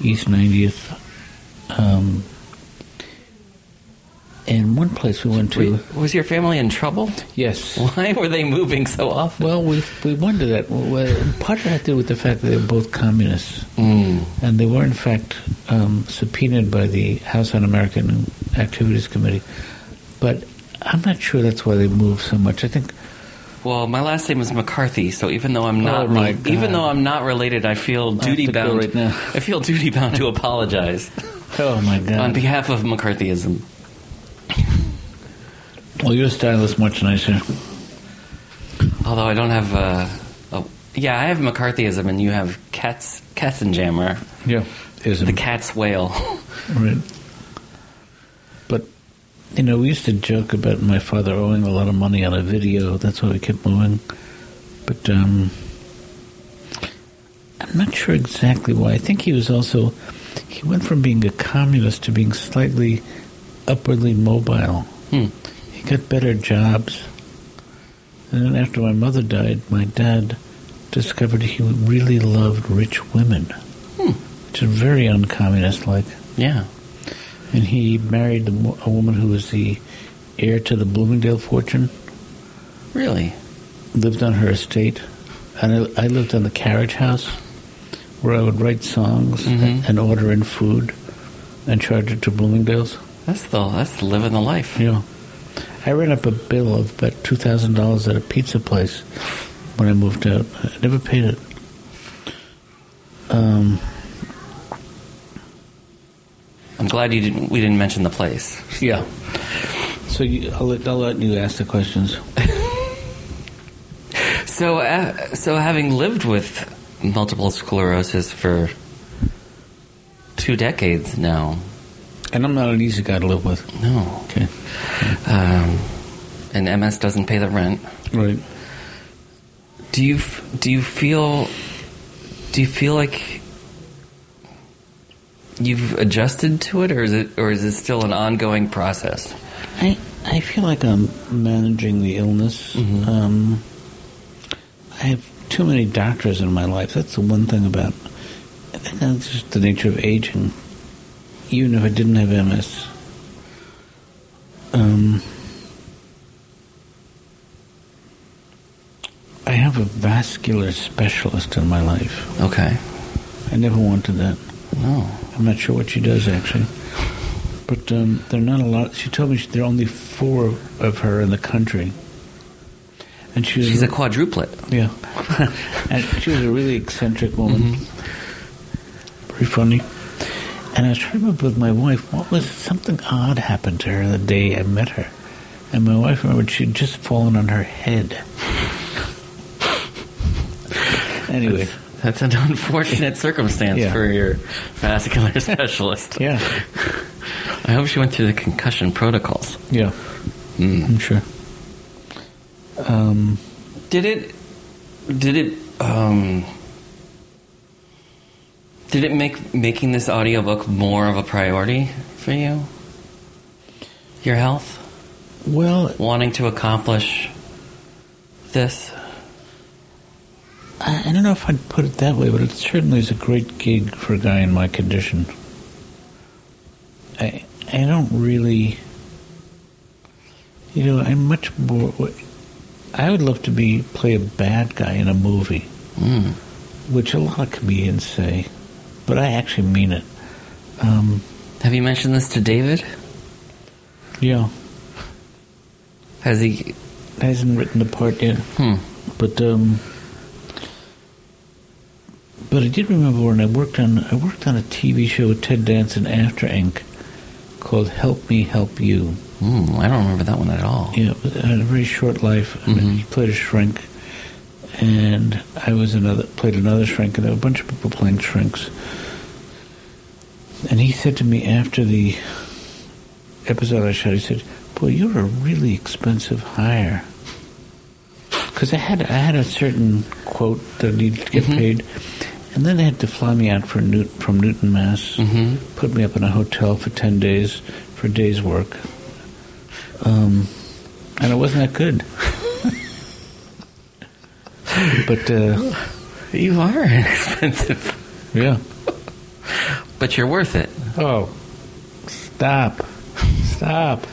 Speaker 3: East 90th. Um, one place we went to,
Speaker 2: was your family in trouble?
Speaker 3: yes.
Speaker 2: Why were they moving so often?
Speaker 3: Well, we we wondered that. Part of that had to do with the fact that they were both communists,
Speaker 2: Mm.
Speaker 3: and they were in fact um, subpoenaed by the House Un-American Activities Committee. But I'm not sure that's why they moved so much. I think
Speaker 2: Well, my last name is McCarthy, so even though I'm not
Speaker 3: Oh,
Speaker 2: even though I'm not related, I feel duty
Speaker 3: go
Speaker 2: bound.
Speaker 3: right now.
Speaker 2: I feel duty bound to apologize
Speaker 3: Oh my God!
Speaker 2: on behalf of McCarthyism.
Speaker 3: Well, your style is much nicer.
Speaker 2: Although I don't have, uh, oh, yeah, I have McCarthyism, and you have Katz Katzenjammer,
Speaker 3: Yeah, is
Speaker 2: the cat's wail.
Speaker 3: right. But you know, we used to joke about my father owing a lot of money on a video. That's why we kept moving. But um, I'm not sure exactly why. I think he was also he went from being a communist to being slightly upwardly mobile.
Speaker 2: Hmm.
Speaker 3: Got better jobs. And then after my mother died, my dad discovered he really loved rich women, which is very uncommunist like.
Speaker 2: Yeah.
Speaker 3: And he married a a woman who was the heir to the Bloomingdale fortune,
Speaker 2: Really?
Speaker 3: lived on her estate. And I, I lived on the carriage house where I would write songs
Speaker 2: Mhm.
Speaker 3: and order in food and charge it to Bloomingdale's.
Speaker 2: That's the that's the living the life.
Speaker 3: Yeah. I ran up a bill of about $2,000 at a pizza place when I moved out. I never paid it. Um,
Speaker 2: I'm glad you didn't. We didn't mention the place.
Speaker 3: yeah. So you, I'll, let, I'll let you ask the questions.
Speaker 2: So, uh, so having lived with multiple sclerosis for two decades now,
Speaker 3: And I'm not an easy guy to live with.
Speaker 2: no,
Speaker 3: Okay.
Speaker 2: um, and MS doesn't pay the rent.
Speaker 3: Right.
Speaker 2: Do you do you feel do you feel like you've adjusted to it, or is it or is it still an ongoing process?
Speaker 3: I I feel like I'm managing the illness.
Speaker 2: Mhm.
Speaker 3: Um, I have too many doctors in my life. That's the one thing about. I think that's just the nature of aging. Even if I didn't have MS, um, I have a vascular specialist in my life.
Speaker 2: Okay,
Speaker 3: I never wanted that.
Speaker 2: no,
Speaker 3: I'm not sure what she does actually, but um, there are not a lot. She told me there are only four of her in the country, and she was
Speaker 2: she's a quadruplet.
Speaker 3: yeah, and she was a really eccentric woman, very funny. And I was trying to remember with my wife, what was something odd happened to her the day I met her, and my wife remembered she'd just fallen on her head. Anyway,
Speaker 2: That's an unfortunate circumstance
Speaker 3: Yeah.
Speaker 2: for your vascular specialist.
Speaker 3: yeah,
Speaker 2: I hope she went through the concussion protocols.
Speaker 3: yeah, I'm sure. Um,
Speaker 2: Did it? Did it? Um, did it make making this audiobook more of a priority for you? Your health,
Speaker 3: well,
Speaker 2: wanting to accomplish this.
Speaker 3: I, I don't know if I'd put it that way, but it certainly is a great gig for a guy in my condition. I I don't really, you know, I'm much more. I would love to be play a bad guy in a movie,
Speaker 2: Mm.
Speaker 3: which a lot of comedians say, but I actually mean it. Um,
Speaker 2: Have you mentioned this to David?
Speaker 3: yeah,
Speaker 2: Has he?
Speaker 3: hasn't written the part yet.
Speaker 2: Hmm.
Speaker 3: But um, but I did remember when I worked on I worked on a TV show with Ted Danson after Ink. called Help Me Help You.
Speaker 2: Mm, I don't remember that one at all.
Speaker 3: Yeah, it had a very short life. And
Speaker 2: Mhm.
Speaker 3: He played a shrink, and I was another played another shrink, and there were a bunch of people playing shrinks. And he said to me after the episode I shot, he said, "Boy, you're a really expensive hire." Because I had I had a certain quote that needed to get
Speaker 2: Mhm.
Speaker 3: paid, and then they had to fly me out for Newt, from Newton, Mass.
Speaker 2: Mhm.
Speaker 3: Put me up in a hotel for ten days for a day's work, um, and it wasn't that good. But uh,
Speaker 2: You are expensive,
Speaker 3: yeah.
Speaker 2: but you're worth it.
Speaker 3: Oh, stop, stop.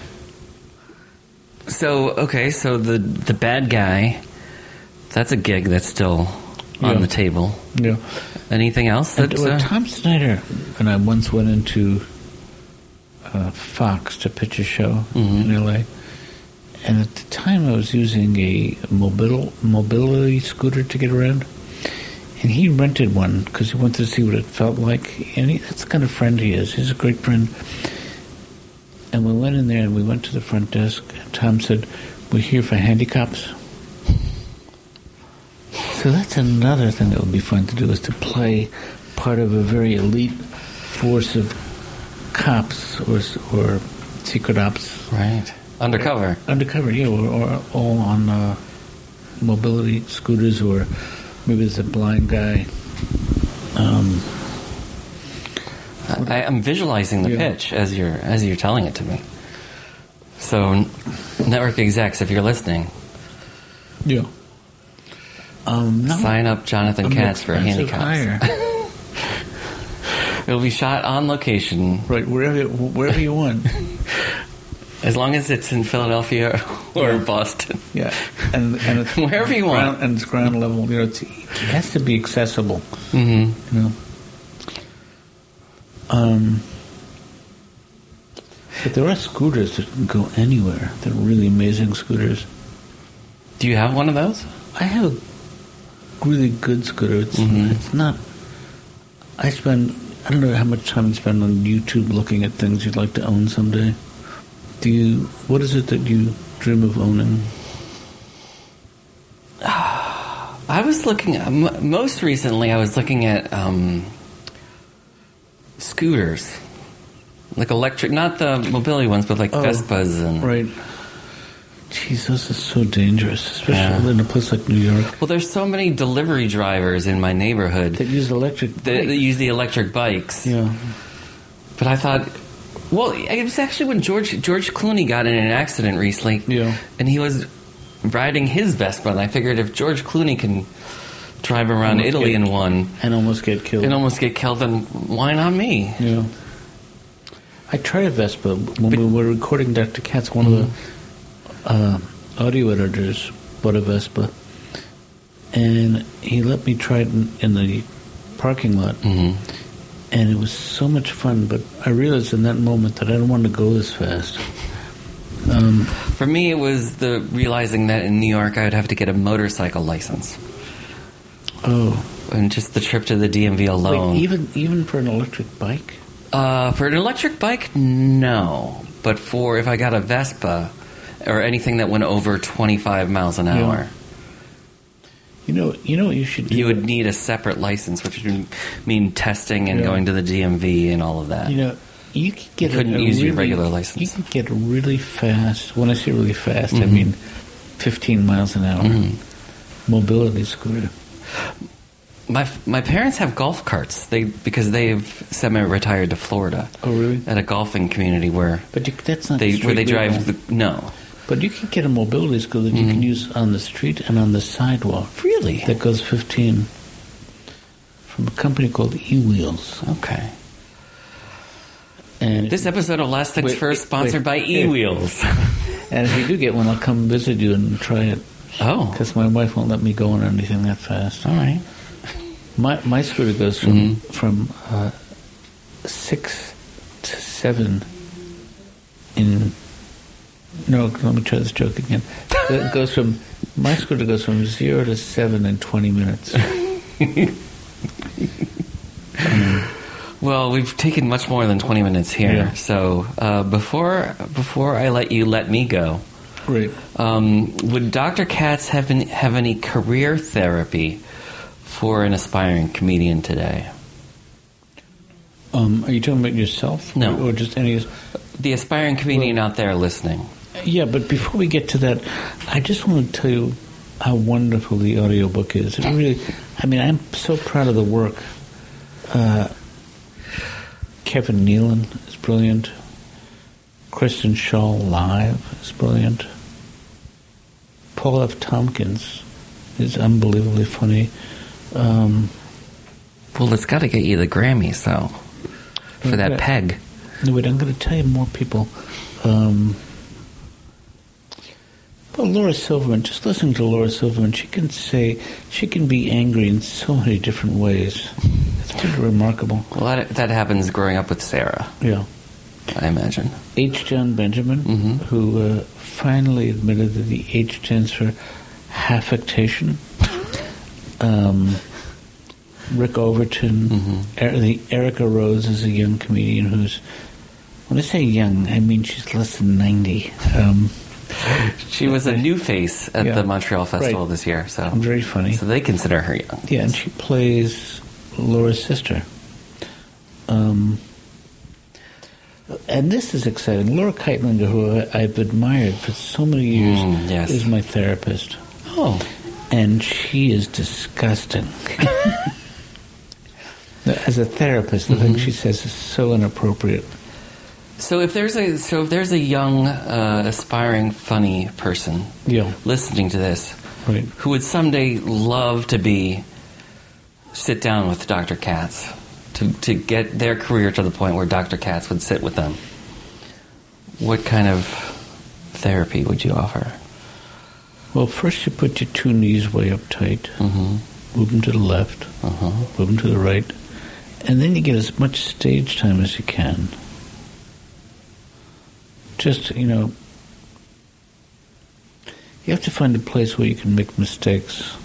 Speaker 2: So okay, so the the bad guy, that's a gig that's still on
Speaker 3: Yeah.
Speaker 2: the table.
Speaker 3: Yeah.
Speaker 2: Anything else?
Speaker 3: And,
Speaker 2: That's,
Speaker 3: well,
Speaker 2: uh,
Speaker 3: Tom Snyder and I once went into uh, Fox to pitch a show
Speaker 2: Mhm.
Speaker 3: in L.A. And at the time, I was using a mobil- mobility scooter to get around. And he rented one because he wanted to see what it felt like. And he, that's the kind of friend he is. He's a great friend. And we went in there and we went to the front desk. And Tom said, We're here for handicaps. So that's another thing that would be fun to do is to play part of a very elite force of cops or or secret ops
Speaker 2: right. Undercover.
Speaker 3: undercover, yeah, or, or all on uh, mobility scooters, or maybe there's a blind guy. Um,
Speaker 2: I, I'm visualizing the
Speaker 3: Yeah.
Speaker 2: pitch as you're as you're telling it to me. So, network execs, if you're listening,
Speaker 3: yeah. Um,
Speaker 2: sign up Jonathan
Speaker 3: I'm
Speaker 2: Katz for handicaps. It'll be shot on location
Speaker 3: right, wherever wherever you want.
Speaker 2: as long as it's in Philadelphia or Boston.
Speaker 3: Yeah, and and it's
Speaker 2: Wherever you want.
Speaker 3: and it's ground level. You know, it's, it has to be accessible.
Speaker 2: hmm
Speaker 3: You know. Um, but there are scooters that can go anywhere. They're really amazing scooters.
Speaker 2: Do you have one of those?
Speaker 3: I have a really good scooter. It's,
Speaker 2: Mhm.
Speaker 3: it's not. I spend. I don't know how much time you spend on YouTube looking at things you'd like to own someday. Do you? What is it that you dream of owning?
Speaker 2: I was looking. m- Most recently, I was looking at um, scooters, like electric, not the mobility ones, but like
Speaker 3: Oh,
Speaker 2: Vespas and.
Speaker 3: Right. Jesus, are so dangerous, especially
Speaker 2: Yeah.
Speaker 3: in a place like New York
Speaker 2: Well, there's so many delivery drivers in my neighborhood
Speaker 3: that use electric.
Speaker 2: that, that use the electric bikes.
Speaker 3: yeah.
Speaker 2: But I thought, well, it was actually when George George Clooney got in an accident recently,
Speaker 3: Yeah.
Speaker 2: and he was riding his Vespa, and I figured if George Clooney can drive around
Speaker 3: Almost
Speaker 2: Italy
Speaker 3: get-
Speaker 2: in one
Speaker 3: and almost get killed.
Speaker 2: and almost get killed, then why not me?
Speaker 3: yeah. I tried a Vespa when we were recording Dr. Katz. One of the uh, audio editors bought a Vespa, and he let me try it in, in the parking lot,
Speaker 2: hmm
Speaker 3: and it was so much fun. But I realized in that moment that I don't want to go this fast. Um,
Speaker 2: For me, it was the realizing that in New York I would have to get a motorcycle license,
Speaker 3: oh,
Speaker 2: and just the trip to the DMV alone.
Speaker 3: wait, even even for an electric bike?
Speaker 2: Uh, for an electric bike, no. But for if I got a Vespa or anything that went over 25 miles an
Speaker 3: Yeah.
Speaker 2: hour,
Speaker 3: You know, you know what you should do.
Speaker 2: You would need a separate license, which would mean testing and
Speaker 3: Yeah.
Speaker 2: going to the DMV and all of that.
Speaker 3: You know, you could get
Speaker 2: You couldn't
Speaker 3: a, a
Speaker 2: use your regular license.
Speaker 3: You could get really fast. When I say really fast,
Speaker 2: Mm-hmm.
Speaker 3: I mean fifteen miles an hour mobility scooter.
Speaker 2: My my parents have golf carts. They because they've semi-retired to Florida.
Speaker 3: Oh, really?
Speaker 2: At a golfing community where
Speaker 3: But you, that's not
Speaker 2: they where they drive. The, no,
Speaker 3: But you can get a mobility scooter that you
Speaker 2: Mm-hmm.
Speaker 3: can use on the street and on the sidewalk.
Speaker 2: really.
Speaker 3: That goes fifteen from a company called E-Wheels.
Speaker 2: Okay.
Speaker 3: And
Speaker 2: This episode of Last Things
Speaker 3: Wait,
Speaker 2: First, sponsored
Speaker 3: wait,
Speaker 2: by. E-Wheels.
Speaker 3: and if you do get one, I'll come visit you and try it
Speaker 2: oh,
Speaker 3: because my wife won't let me go on anything that fast.
Speaker 2: all right.
Speaker 3: My my scooter goes from
Speaker 2: Mhm.
Speaker 3: from uh, six to seven in. No, let me try this joke again. It goes from my scooter goes from zero to seven in twenty minutes.
Speaker 2: Well, we've taken much more than twenty minutes here.
Speaker 3: Yeah.
Speaker 2: So uh, before before I let you let me go,
Speaker 3: Great.
Speaker 2: um, would Dr. Katz have any, have any career therapy for an aspiring comedian today?
Speaker 3: Um, are you talking about yourself?
Speaker 2: No.
Speaker 3: Or, or just any?
Speaker 2: The aspiring comedian out there listening.
Speaker 3: Yeah, but before we get to that, I just want to tell you how wonderful the audiobook is. It really, I mean, I'm so proud of the work. Uh, Kevin Nealon is brilliant. Kristen Schaal live is brilliant. Paul F. Tompkins is unbelievably funny. Um,
Speaker 2: Well, it's got to get you the Grammys, though, for that peg.
Speaker 3: No, wait, I'm going to tell you more people. Um, well, Laura Silverman, just listening to Laura Silverman, she can say, she can be angry in so many different ways. It's pretty remarkable.
Speaker 2: Well, that, that happens growing up with Sarah,
Speaker 3: Yeah.
Speaker 2: I imagine.
Speaker 3: H. Jon Benjamin,
Speaker 2: Mhm.
Speaker 3: who uh, finally admitted that the H stands for affectation. Um, Rick Overton,
Speaker 2: Mhm.
Speaker 3: Er- the Erica Rhodes is a young comedian who's, when I say young, I mean she's less than 90. Um,
Speaker 2: She was a new face at
Speaker 3: Yeah.
Speaker 2: the Montreal Festival
Speaker 3: Right.
Speaker 2: this year, so
Speaker 3: very funny.
Speaker 2: so they consider her young.
Speaker 3: Yeah, and she plays Laura's sister. Um, and this is exciting. Laura Kightlinger, who I've admired for so many years,
Speaker 2: Mm, yes.
Speaker 3: is my therapist.
Speaker 2: Oh,
Speaker 3: And she is disgusting. As a therapist, the
Speaker 2: Mm-hmm.
Speaker 3: thing she says is so inappropriate.
Speaker 2: So if there's a so if there's a young, uh, aspiring, funny person
Speaker 3: Yeah,
Speaker 2: listening to this
Speaker 3: right.
Speaker 2: who would someday love to be sit down with Dr. Katz to to get their career to the point where Dr. Katz would sit with them, what kind of therapy would you offer?
Speaker 3: Well, first you put your two knees way up tight,
Speaker 2: Mm-hmm.
Speaker 3: move them to the left,
Speaker 2: Uh-huh.
Speaker 3: move them to the right, and then you get as much stage time as you can. Just, you know, you have to find a place where you can make mistakes.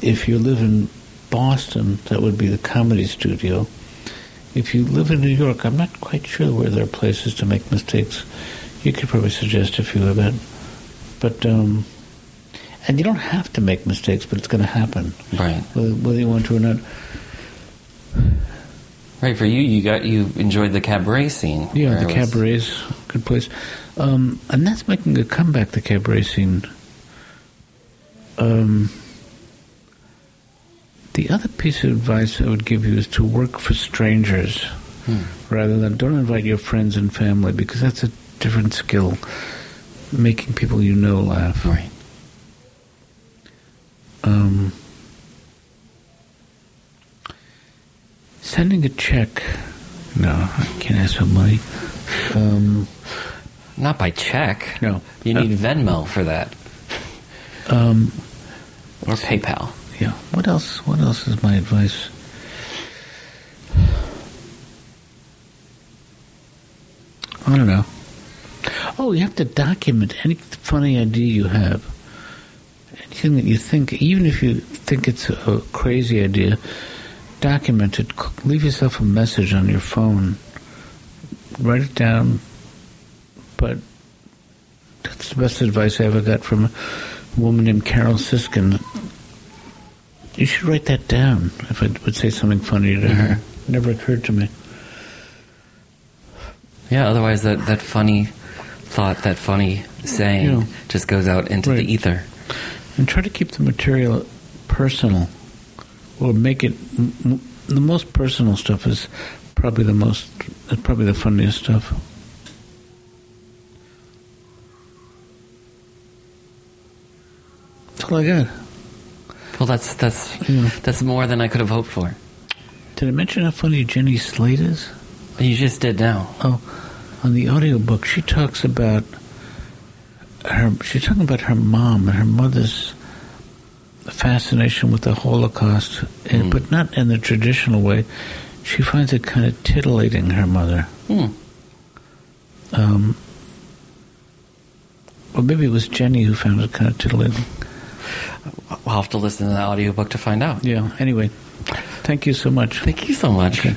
Speaker 3: If you live in Boston, that would be the comedy studio. If you live in New York, I'm not quite sure where there are places to make mistakes. You could probably suggest a few of it. But, um, and you don't have to make mistakes, but it's going to happen
Speaker 2: Right,
Speaker 3: whether, whether you want to or not.
Speaker 2: Right. For you, you got you enjoyed the cabaret scene.
Speaker 3: Yeah, the cabaret's a good place. Um, and that's making a comeback, the cabaret scene. Um, the other piece of advice I would give you is to work for strangers rather than don't invite your friends and family because that's a different skill. Making people you know laugh.
Speaker 2: Right.
Speaker 3: Um, sending a check. No, I can't ask for money. Um,
Speaker 2: Not by check.
Speaker 3: No.
Speaker 2: You need Venmo for that.
Speaker 3: um,
Speaker 2: Or PayPal.
Speaker 3: yeah. What else? What else is my advice? I don't know. Oh, you have to document any funny idea you have. Anything that you think, even if you think it's a crazy idea, document it. Leave yourself a message on your phone. Write it down. But that's the best advice I ever got from a woman named Carol Siskind. You should write that down if I would say something funny to her.
Speaker 2: Mm-hmm.
Speaker 3: Never occurred to me.
Speaker 2: Yeah, otherwise that, that funny thought, that funny saying
Speaker 3: Yeah.
Speaker 2: just goes out into
Speaker 3: Right.
Speaker 2: the ether.
Speaker 3: And try to keep the material personal, or make it. M- m- the most personal stuff is probably the most. probably the funniest stuff. That's all I got.
Speaker 2: Well, that's that's
Speaker 3: Yeah.
Speaker 2: that's more than I could have hoped for.
Speaker 3: Did I mention how funny Jenny Slate is?
Speaker 2: You just did now.
Speaker 3: Oh, on the audiobook, she talks about her. She's talking about her mom and her mother's fascination with the Holocaust, and, but not in the traditional way. She finds it kind of titillating her mother.
Speaker 2: Hmm.
Speaker 3: Um, or maybe it was Jenny who found it kind of titillating.
Speaker 2: I'll have to listen to the audiobook to find out.
Speaker 3: Yeah. Anyway, thank you so much.
Speaker 2: Thank you so much.
Speaker 3: Okay.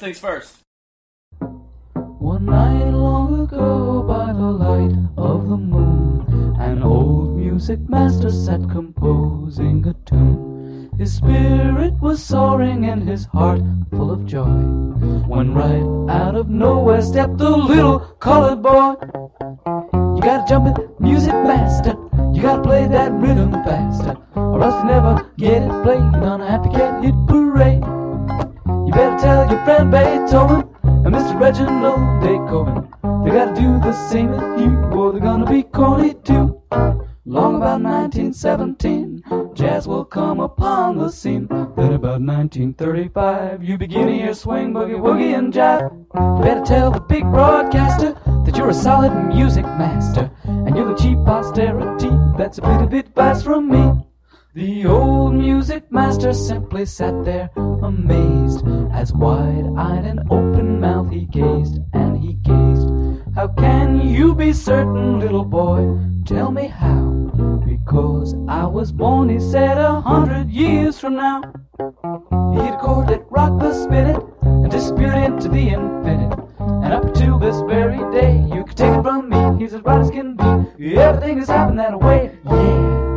Speaker 6: Things first.
Speaker 7: One night long ago, by the light of the moon, an old music master sat composing a tune. His spirit was soaring and his heart full of joy. When right out of nowhere stepped a little colored boy. You gotta jump it, music master. You gotta play that rhythm faster, or else you never get it played on a happy cat hit parade. You better tell your friend Beethoven and Mr. Reginald De Koven. They gotta do the same as you, or they're gonna be corny too. Long about 1917, jazz will come upon the scene. Then about 1935, you begin to hear swing, boogie, woogie, and jive. You better tell the big broadcaster that you're a solid music master, and you're the cheap posterity. That's a bit of advice from me. The old music master simply sat there amazed as wide-eyed and open-mouthed he gazed and he gazed. How can you be certain, little boy? Tell me how. Because I was born, he said, a hundred years from now. He hit a chord that rocked the spinet and disappeared into the infinite. And up to this very day, you can take it from me, he's as right as can be. Everything has happened that way, yeah.